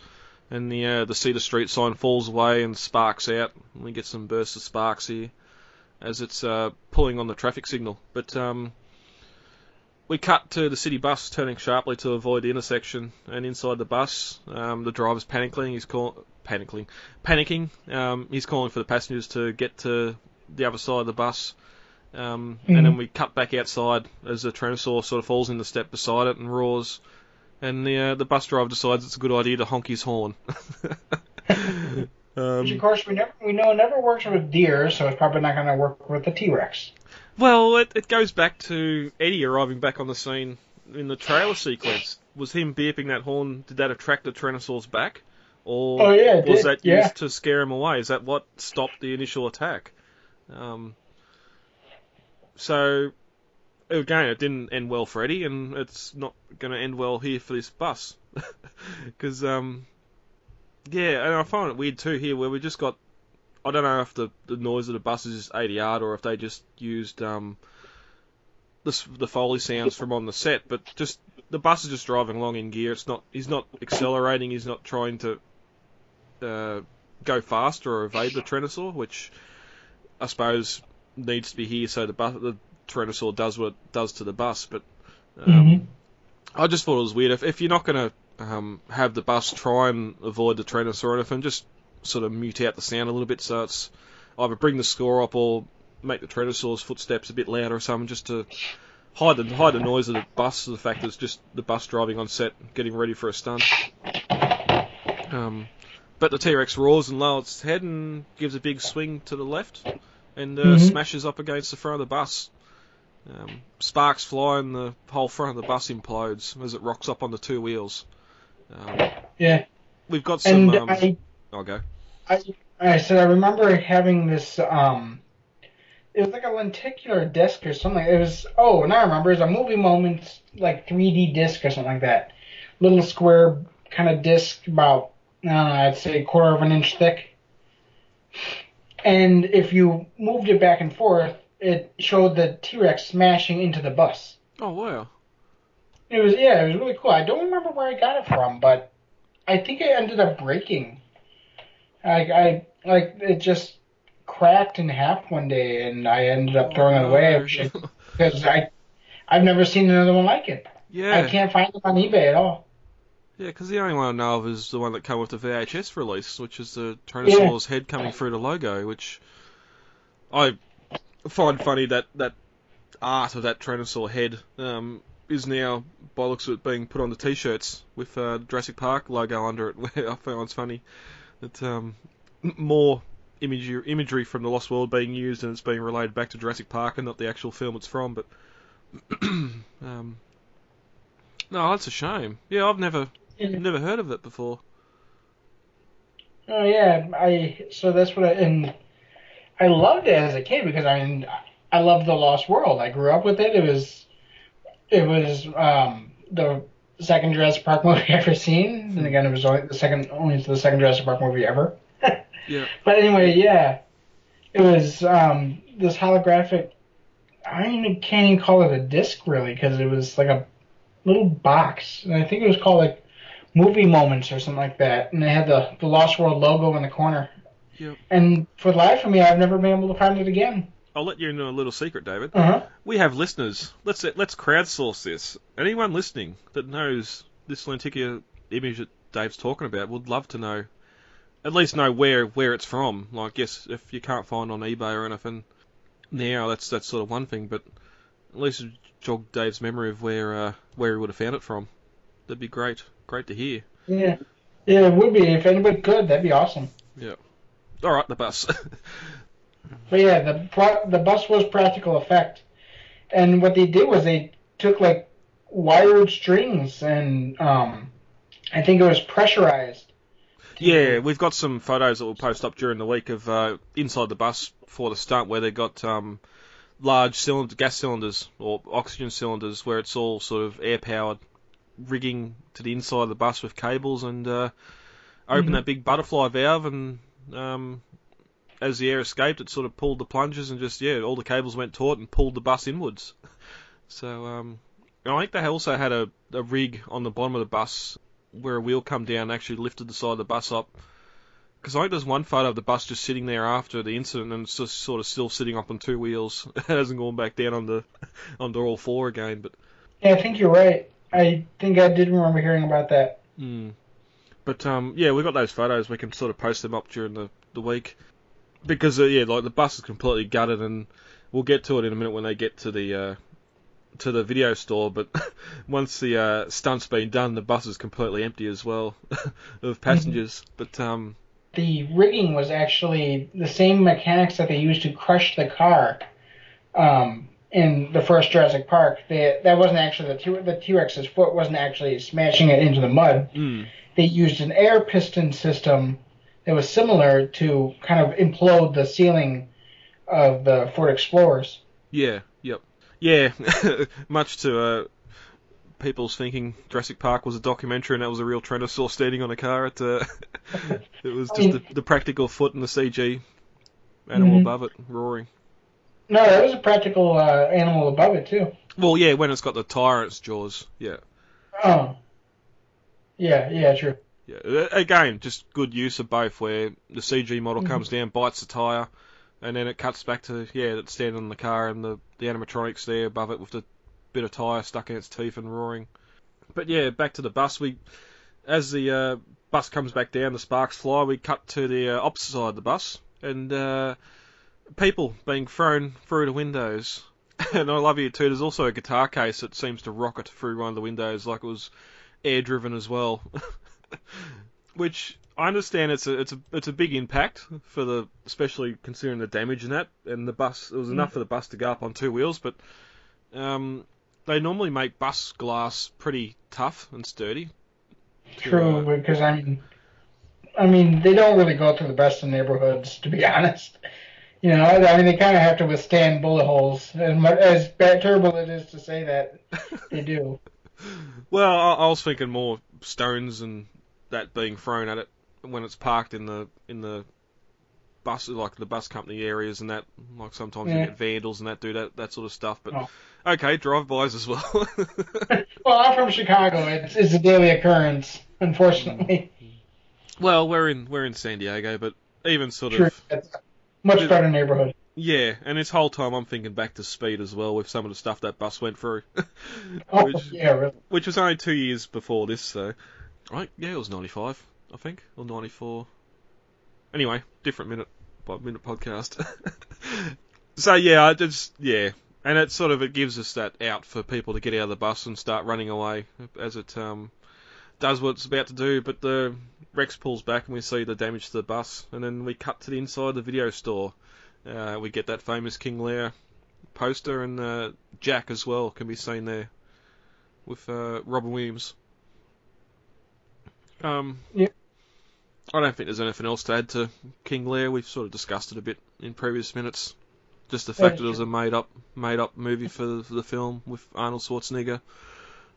and the uh, the Cedar Street sign falls away and sparks out. And we get some bursts of sparks here as it's uh, pulling on the traffic signal. But um, we cut to the city bus turning sharply to avoid the intersection, and inside the bus, um, the driver's panicking. He's call panicking, panicking. Um, he's calling for the passengers to get to the other side of the bus. Um, And then we cut back outside as the Tyrannosaur sort of falls in the step beside it and roars. And the uh, the bus driver decides it's a good idea to honk his horn. Which of um, course we never we know never works with deer, so it's probably not going to work with the T Rex. well, it, it goes back to Eddie arriving back on the scene in the trailer sequence. Was him beeping that horn? Did that attract the Tyrannosaur's back, or Oh, yeah, was did, that yeah. used to scare him away? Is that what stopped the initial attack? Um, so again, it didn't end well for Eddie, and it's not going to end well here for this bus because um, yeah, and I find it weird too here where we just got. I don't know if the, the noise of the bus is just ADR or if they just used um, the the foley sounds from on the set, but just the bus is just driving along in gear. It's not. He's not accelerating. He's not trying to uh, go faster or evade the Tyrannosaur, which I suppose needs to be here so the bus, the Tyrannosaur does what it does to the bus. But um, Mhm. I just thought it was weird. If, if you're not going to um, have the bus try and avoid the Tyrannosaur or anything, just sort of mute out the sound a little bit so it's either bring the score up or make the Tyrannosaur's footsteps a bit louder or something just to hide the hide the noise of the bus. The fact that it's just the bus driving on set, getting ready for a stunt. Um, but the T-Rex roars and lowers its head and gives a big swing to the left and uh, Mhm. smashes up against the front of the bus. Um, sparks fly and the whole front of the bus implodes as it rocks up on the two wheels. Um, Yeah, we've got some. and Um, I I'll go. I said I remember having this um it was like a lenticular disc or something. It was oh, and I remember it was a movie moments like 3D disc or something like that. Little square kind of disc about uh, I'd say a quarter of an inch thick. And if you moved it back and forth, it showed the T Rex smashing into the bus. Oh wow. It was yeah, it was really cool. I don't remember where I got it from, but I think it ended up breaking. Like I like it just cracked in half one day, and I ended up oh, throwing it away because I I've never seen another one like it. yeah. I can't find them on eBay at all. Yeah, because the only one I know of is the one that came with the VHS release, which is the Tyrannosaurus head coming through the logo, which I find funny that that art of that Tyrannosaur head um, is now, by looks of it, being put on the T-shirts with uh, Jurassic Park logo under it. I find it's funny that um, more imagery, imagery from the Lost World being used and it's being related back to Jurassic Park and not the actual film it's from. But um, no, that's a shame. Yeah, I've never Yeah. never heard of it before. Oh yeah, I so that's what I and I loved it as a kid because I mean I loved the Lost World. I grew up with it. It was it was um, the second Jurassic Park movie ever seen, and again it was only the second only the second Jurassic Park movie ever. Yeah. But anyway, yeah, it was um, this holographic. I even can't even call it a disc really because it was like a little box, and I think it was called like movie moments or something like that, and they had the the Lost World logo in the corner. Yep. And for the life of me, I've never been able to find it again. I'll let you know a little secret, David. Uh huh. We have listeners. Let's let's crowdsource this. Anyone listening that knows this Lenticia image that Dave's talking about would love to know, at least know where where it's from. Like, yes, if you can't find it on eBay or anything now, that's that's sort of one thing. But at least jog Dave's memory of where uh, where he would have found it from. That'd be great. Great to hear. Yeah. Yeah, it would be if anybody could. That'd be awesome. Yeah. All right, the bus. But yeah, the the bus was practical effect, and what they did was they took like wired strings and um, I think it was pressurized. Yeah, we've got some photos that we'll post up during the week of uh, inside the bus for the stunt where they got um, large cylinder, gas cylinders or oxygen cylinders where it's all sort of air powered rigging to the inside of the bus with cables and uh, open Mhm. that big butterfly valve and um, as the air escaped it sort of pulled the plungers and just yeah all the cables went taut and pulled the bus inwards. So um, I think they also had a, a rig on the bottom of the bus where a wheel come down and actually lifted the side of the bus up. Because I think there's one photo of the bus just sitting there after the incident and it's just sort of still sitting up on two wheels. it hasn't gone back down onto onto all four again. But Yeah, I think you're right. I think I did remember hearing about that. mm. but um, yeah, we got those photos. We can sort of post them up during the the week because uh, yeah, like the bus is completely gutted, and we'll get to it in a minute when they get to the uh, to the video store. But once the uh, stunt's been done, the bus is completely empty as well of passengers. But um, The rigging was actually the same mechanics that they used to crush the car um, in the first Jurassic Park. They, that wasn't actually the T- the T Rex's foot wasn't actually smashing it into the mud. mm, they used an air piston system that was similar to kind of implode the ceiling of the Ford Explorers. yeah, yep, yeah, much to uh, people's thinking, Jurassic Park was a documentary and that was a real Tyrannosaur standing on a car. It, uh, it was I just mean- the, the practical foot and the CG animal Mhm. above it roaring. No, that was a practical uh, animal above it too. Well, yeah, when it's got the tire in its jaws, yeah. Oh, yeah, yeah, true. Yeah, again, just good use of both, where the CG model Mhm. comes down, bites the tyre, and then it cuts back to, yeah, it's standing on the car and the, the animatronics there above it with the bit of tyre stuck in its teeth and roaring. But yeah, back to the bus. We, as the uh, bus comes back down, the sparks fly, we cut to the uh, opposite side of the bus, and uh, people being thrown through the windows. and I love you too, there's also a guitar case that seems to rocket through one of the windows like it was air driven as well. Which I understand it's a it's a it's a big impact for the especially considering the damage in that and the bus it was enough for the bus to go up on two wheels, but um, they normally make bus glass pretty tough and sturdy. to, True, uh, because I mean, I mean, they don't really go through the best of neighborhoods, to be honest. You know, I mean, they kind of have to withstand bullet holes, and mu- as terrible it is to say that, they do. Well, I, I was thinking more stones and that being thrown at it when it's parked in the in the bus, like the bus company areas and that. Like sometimes you get vandals and that do that that sort of stuff. But Oh. okay, drive-bys as well. Well, I'm from Chicago. It's, it's a daily occurrence, unfortunately. well, we're in we're in San Diego, but even sort True. of Much better neighborhood. yeah. And this whole time I'm thinking back to speed as well with some of the stuff that bus went through, Oh, which yeah, really. which was only two years before this, so Right? Yeah, it was 95, I think, or 94. Anyway, different minute by minute podcast. so yeah, I just yeah, and it sort of it gives us that out for people to get out of the bus and start running away as it um, does what it's about to do. But the Rex pulls back and we see the damage to the bus, and then we cut to the inside of the video store. Uh, we get that famous King Lear poster, and uh, Jack as well can be seen there with uh, Robin Williams. Um, Yeah. I don't think there's anything else to add to King Lear. We've sort of discussed it a bit in previous minutes. Just the fact Yeah, that it was a made up made up movie for the, for the film with Arnold Schwarzenegger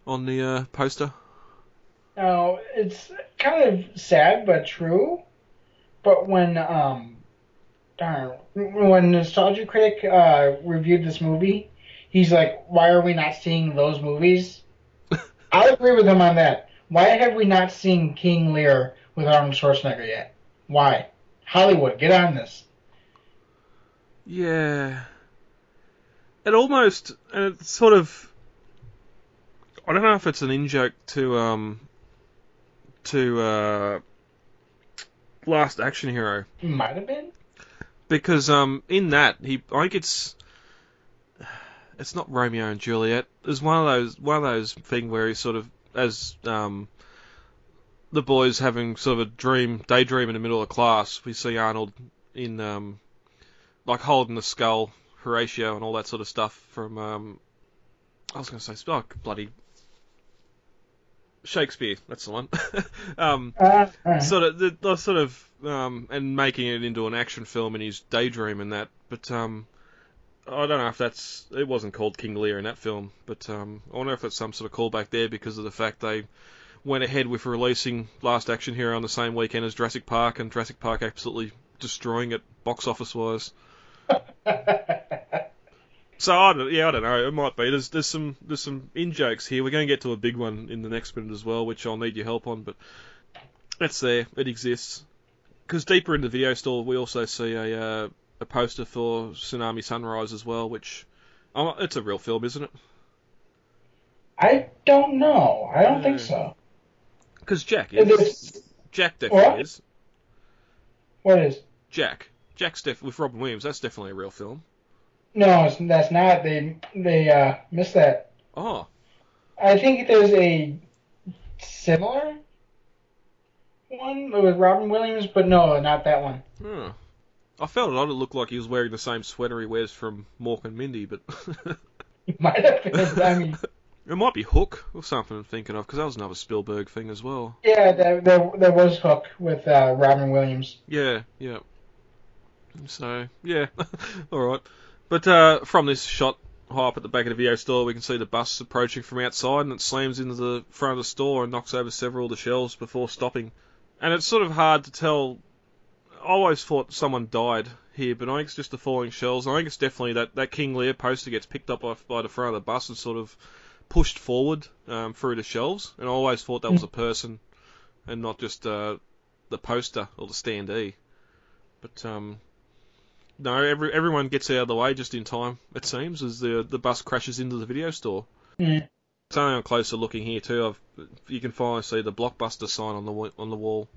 on the uh, poster. Now it's kind of sad but true. But when um, darn, when Nostalgia Critic uh, reviewed this movie, he's like, "Why are we not seeing those movies?" I agree with him on that. Why have we not seen King Lear with Arnold Schwarzenegger yet? Why? Hollywood, get on this. Yeah. It almost, and it's sort of, I don't know if it's an in joke to um, to uh, Last Action Hero Might have been. because um in that he I think it's it's not Romeo and Juliet. There's one of those one of those thing where he sort of as um the boys having sort of a dream daydream in the middle of class. We see Arnold in um like holding the skull, Horatio, and all that sort of stuff from um I was going to say oh, bloody Shakespeare. That's the one. um, Uh, uh, sort of the, the sort of um, and making it into an action film in his daydream and that. But um, I don't know if that's it wasn't called King Lear in that film, but um, I wonder if that's some sort of callback there because of the fact they went ahead with releasing Last Action Hero on the same weekend as Jurassic Park, and Jurassic Park absolutely destroying it box office wise. So I don't, yeah, I don't know. It might be. There's there's some there's some in jokes here. We're going to get to a big one in the next minute as well, which I'll need your help on. But it's there. It exists. Because deeper in the video store, we also see a uh, a poster for Tsunami Sunrise as well, which oh, it's a real film, isn't it? I don't know. I don't think so. Because Jack Is is. it- Jack definitely What? is. What is? Jack. Jack's def- with Robin Williams. That's definitely a real film. No, it's, that's not. They they uh, missed that. Oh, I think there's a similar one with Robin Williams, but no, not that one. huh. I felt it. It looked like he was wearing the same sweater he wears from Mork and Mindy, but It might have been. I mean, It might be Hook or something I'm thinking of, because that was another Spielberg thing as well. yeah, there there, there was Hook with uh, Robin Williams. Yeah, yeah. So, yeah, alright. But uh, from this shot, high up at the back of the video store, we can see the bus approaching from outside, and it slams into the front of the store and knocks over several of the shelves before stopping. And it's sort of hard to tell. I always thought someone died here, but I think it's just the falling shells. I think it's definitely that, that King Lear poster gets picked up off by the front of the bus and sort of pushed forward um, through the shelves. And I always thought that was a person and not just uh, the poster or the standee. But um, no, every, everyone gets out of the way just in time. It seems as the the bus crashes into the video store. Mm. It's only on closer looking here too. I've, you can finally see the blockbuster sign on the on the wall.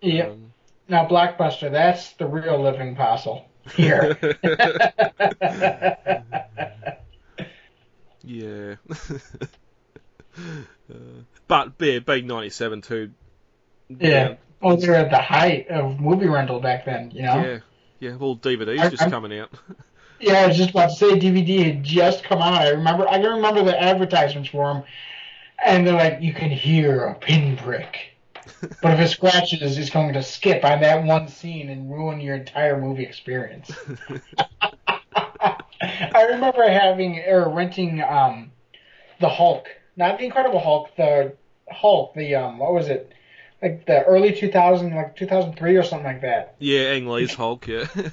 Yeah. Um, Now Blockbuster, that's the real living fossil here. yeah. uh, but yeah, being ninety seven too. yeah. Oh, they're at the height of movie rental back then, you know? Yeah. Yeah. Well, DVD's I- just I'm- coming out. Yeah, I was just about to say DVD had just come out. I remember I can remember the advertisements for them, and they're like, you can hear a pinprick, but if it scratches, it's going to skip on that one scene and ruin your entire movie experience. I remember having or renting um, the Hulk, not the Incredible Hulk, the Hulk, the um, what was it? Like the early 2000, like 2003 or something like that. yeah, Ang Lee's Hulk. Yeah.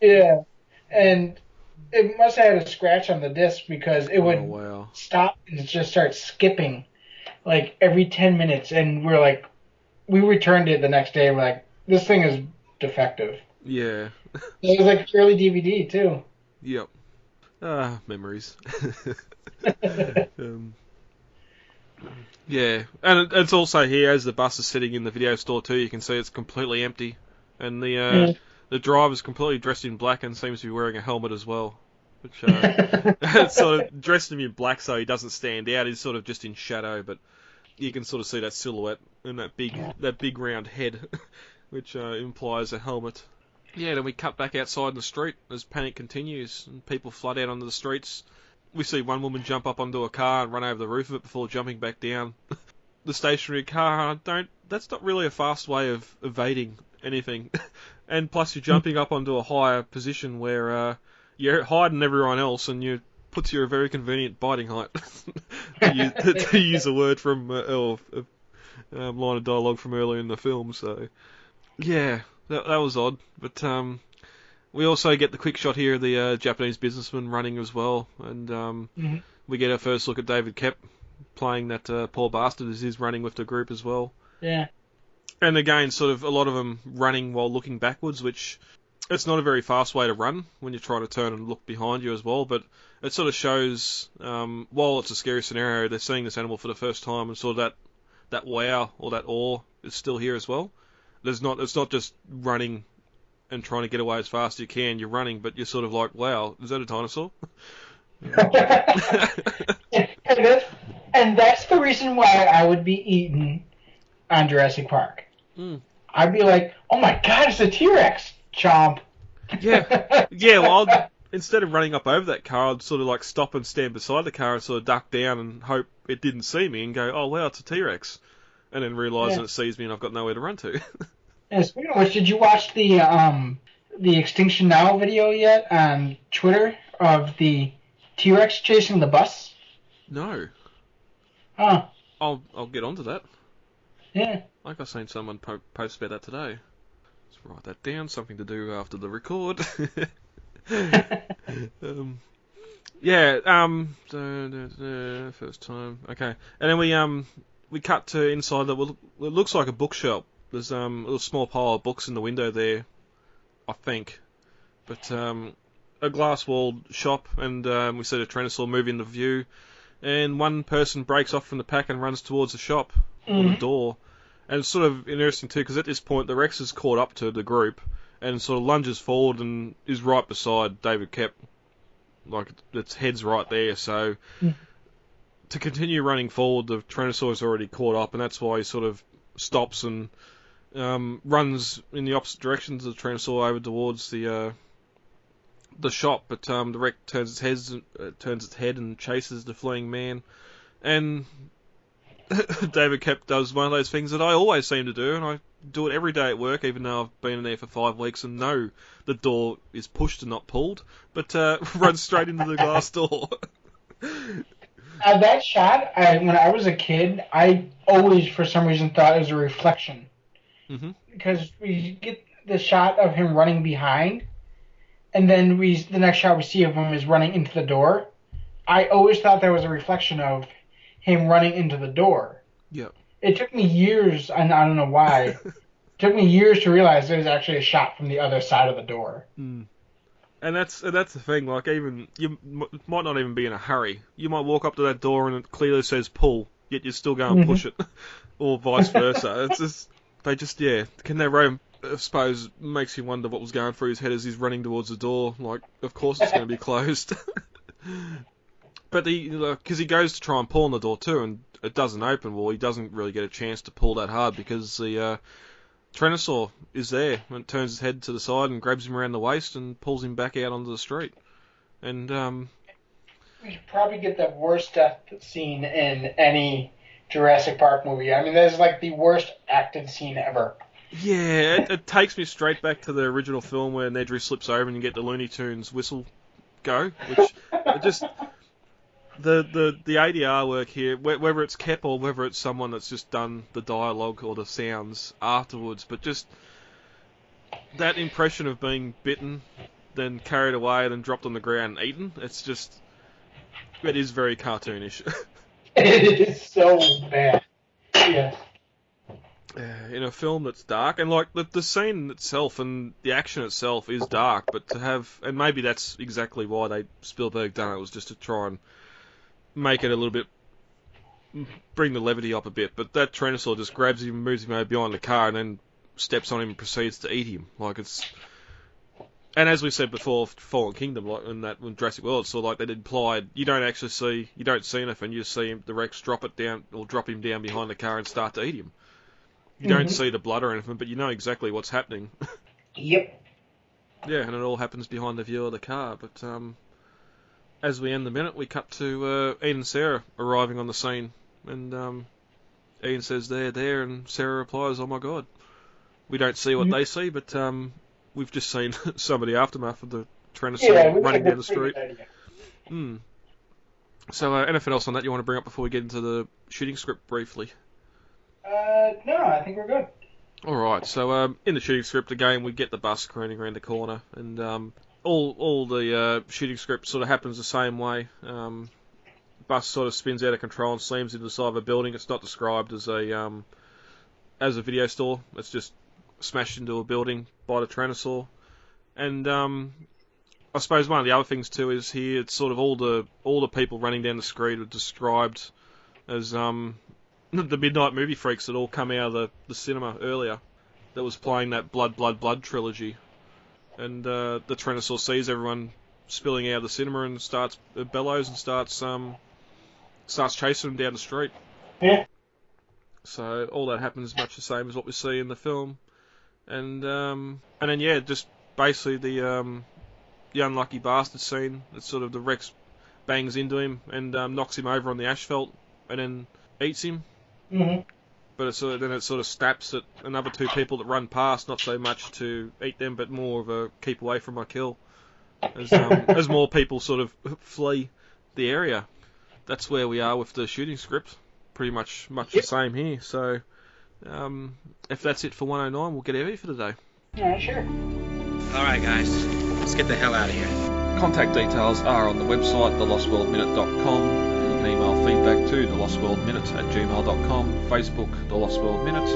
Yeah, and it must have had a scratch on the disc because it would oh wow. stop and just start skipping like every 10 minutes. And we're like, we returned it the next day. We're like, this thing is defective. Yeah. It was like early DVD too. Yep. Ah, memories. um, Yeah, and it's also here as the bus is sitting in the video store too. You can see it's completely empty, and the uh, Mm. the driver's completely dressed in black and seems to be wearing a helmet as well. Which uh, it's sort of dressed him in black so he doesn't stand out. He's sort of just in shadow, but you can sort of see that silhouette and that big that big round head, which uh, implies a helmet. Yeah, then we cut back outside in the street as panic continues and people flood out onto the streets. We see one woman jump up onto a car and run over the roof of it before jumping back down. the stationary car, don't. That's not really a fast way of evading anything. and plus, you're jumping up onto a higher position where uh, you're hiding everyone else, and you puts you a very convenient biting height. to, use, to use a word from uh, or a um, line of dialogue from earlier in the film. So, yeah, that, that was odd. But um, we also get the quick shot here of the uh, Japanese businessman running as well, and um, Mhm. we get our first look at David Koepp playing that uh, poor bastard as he's running with the group as well. Yeah. And again, sort of a lot of them running while looking backwards, which it's not a very fast way to run when you try to turn and look behind you as well. But it sort of shows, um, while it's a scary scenario, they're seeing this animal for the first time, and sort of that that wow or that awe is still here as well. There's not, it's not just running and trying to get away as fast as you can. You're running, but you're sort of like, wow, is that a dinosaur? and, that's, and that's the reason why I would be eaten on Jurassic Park. Mm. I'd be like, oh my god, it's a T Rex! Chomp. Yeah. Yeah, well, I'd, instead of running up over that car, I'd sort of like stop and stand beside the car and sort of duck down and hope it didn't see me and go, oh wow, it's a T Rex. And then realise Yeah. that it sees me and I've got nowhere to run to. And speaking of which, did you watch the um the Extinction Now video yet on Twitter of the T Rex chasing the bus? no. Huh. I'll I'll get onto that. Yeah. Like I've seen someone po- post about that today. Let's write that down. Something to do after the record. um, yeah. Um. First time. Okay. And then we um we cut to inside that. It looks like a bookshop. There's um a little small pile of books in the window there. I think. But um a glass walled shop and um, we see the Tyrannosaur move into view. And one person breaks off from the pack and runs towards the shop or the Mhm. door. And it's sort of interesting too, because at this point the Rex is caught up to the group and sort of lunges forward and is right beside David Koepp. Like its head's right there, so Mm. to continue running forward, the Tyrannosaurus already caught up, and that's why he sort of stops and um, runs in the opposite direction to the Tyrannosaur over towards the uh, the shop. But um, the Rex turns its head, uh, turns its head and chases the fleeing man, and David Koepp does one of those things that I always seem to do, and I do it every day at work, even though I've been in there for five weeks and know the door is pushed and not pulled, but uh, runs straight into the glass door. Uh, that shot, I, when I was a kid, I always, for some reason, thought it was a reflection. Mhm. Because we get the shot of him running behind, and then we the next shot we see of him is running into the door. I always thought that was a reflection of him running into the door. Yep. It took me years, and I don't know why. it took me years to realize it was actually a shot from the other side of the door. Mm. And that's and that's the thing. Like even you m- might not even be in a hurry. You might walk up to that door and it clearly says pull, yet you're still go and Mhm. push it, or vice versa. it's just they just yeah. Can they roam? I suppose makes you wonder what was going through his head as he's running towards the door. Like, of course it's going to be closed. but he, because he goes to try and pull on the door too, and it doesn't open. Well, he doesn't really get a chance to pull that hard because the uh, Tyrannosaur is there and turns his head to the side and grabs him around the waist and pulls him back out onto the street. And um, We should probably get the worst death scene in any Jurassic Park movie. I mean, that's like the worst acted scene ever. yeah, it, it takes me straight back to the original film where Nedry slips over and you get the Looney Tunes whistle go, which it just the the the ADR work here, whether it's Koepp or whether it's someone that's just done the dialogue or the sounds afterwards, but just that impression of being bitten, then carried away, then dropped on the ground and eaten. It's just it is very cartoonish. It is so bad. Yeah. In a film that's dark and like the, the scene itself and the action itself is dark but to have and maybe that's exactly why they Spielberg done it was just to try and make it a little bit bring the levity up a bit, but that Tyrannosaur just grabs him, moves him over behind the car, and then steps on him and proceeds to eat him. Like it's. And as we said before, Fallen Kingdom, like in that when Jurassic World, so like they implied you don't actually see you don't see anything, you just see him, the Rex drop it down or drop him down behind the car and start to eat him. You don't Mhm. see the blood or anything, but you know exactly what's happening. Yep. Yeah, and it all happens behind the view of the car. But um, as we end the minute, we cut to uh, Ian and Sarah arriving on the scene, and um, Ian says they're there, and Sarah replies, "Oh my god." We don't see what Mhm. they see, but um, we've just seen some of the aftermath of the Tyrannosaur Yeah, running down the street. Hmm. So, uh, anything else on that you want to bring up before we get into the shooting script briefly? Uh, no, I think we're good. All right. So um, in the shooting script again, we get the bus crooning around the corner, and um, all all the uh, shooting script sort of happens the same way. Um, bus sort of spins out of control and slams into the side of a building. It's not described as a um, as a video store. It's just smashed into a building by the Tyrannosaur. And um, I suppose one of the other things too is here it's sort of all the all the people running down the street are described as um, the midnight movie freaks that all come out of the, the cinema earlier that was playing that Blood, Blood, Blood trilogy. And uh, the Tyrannosaur sees everyone spilling out of the cinema and starts uh, bellows and starts um, starts chasing them down the street. Yeah. So all that happens much the same as what we see in the film, and um, and then yeah, just basically the um, the unlucky bastard scene. It's sort of the Rex bangs into him and um, knocks him over on the asphalt, and then eats him. hmm But sort of, then it sort of snaps at another two people that run past, not so much to eat them, but more of a keep away from my kill. As um, as more people sort of flee the area, that's where we are with the shooting script. Pretty much much the same here. So um, if that's it for 109, we'll get out of here for today. Yeah, sure. All right, guys, let's get the hell out of here. Contact details are on the website, thelostworldminute.com. You can email feedback to thelostworldminute at gmail.com, Facebook, The Lost World Minute,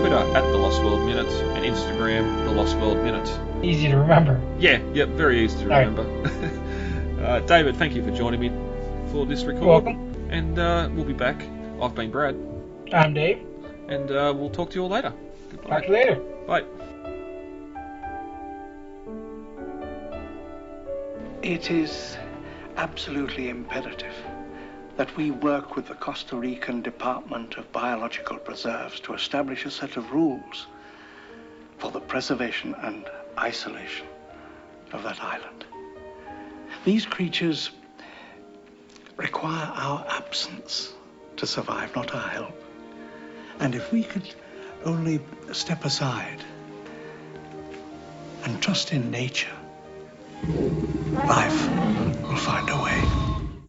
Twitter at The Lost World Minute, and Instagram, The Lost World Minute. Easy to remember. Yeah, yep, very easy to All right. remember. uh, David, thank you for joining me for this record. You're welcome. And uh, we'll be back. I've been Brad, I'm Dave. And uh, we'll talk to you all later. Talk Goodbye. to you later. Bye. It is absolutely imperative that we work with the Costa Rican Department of Biological Preserves to establish a set of rules for the preservation and isolation of that island. These creatures require our absence to survive, not our help. And if we could only step aside and trust in nature, life will find a way.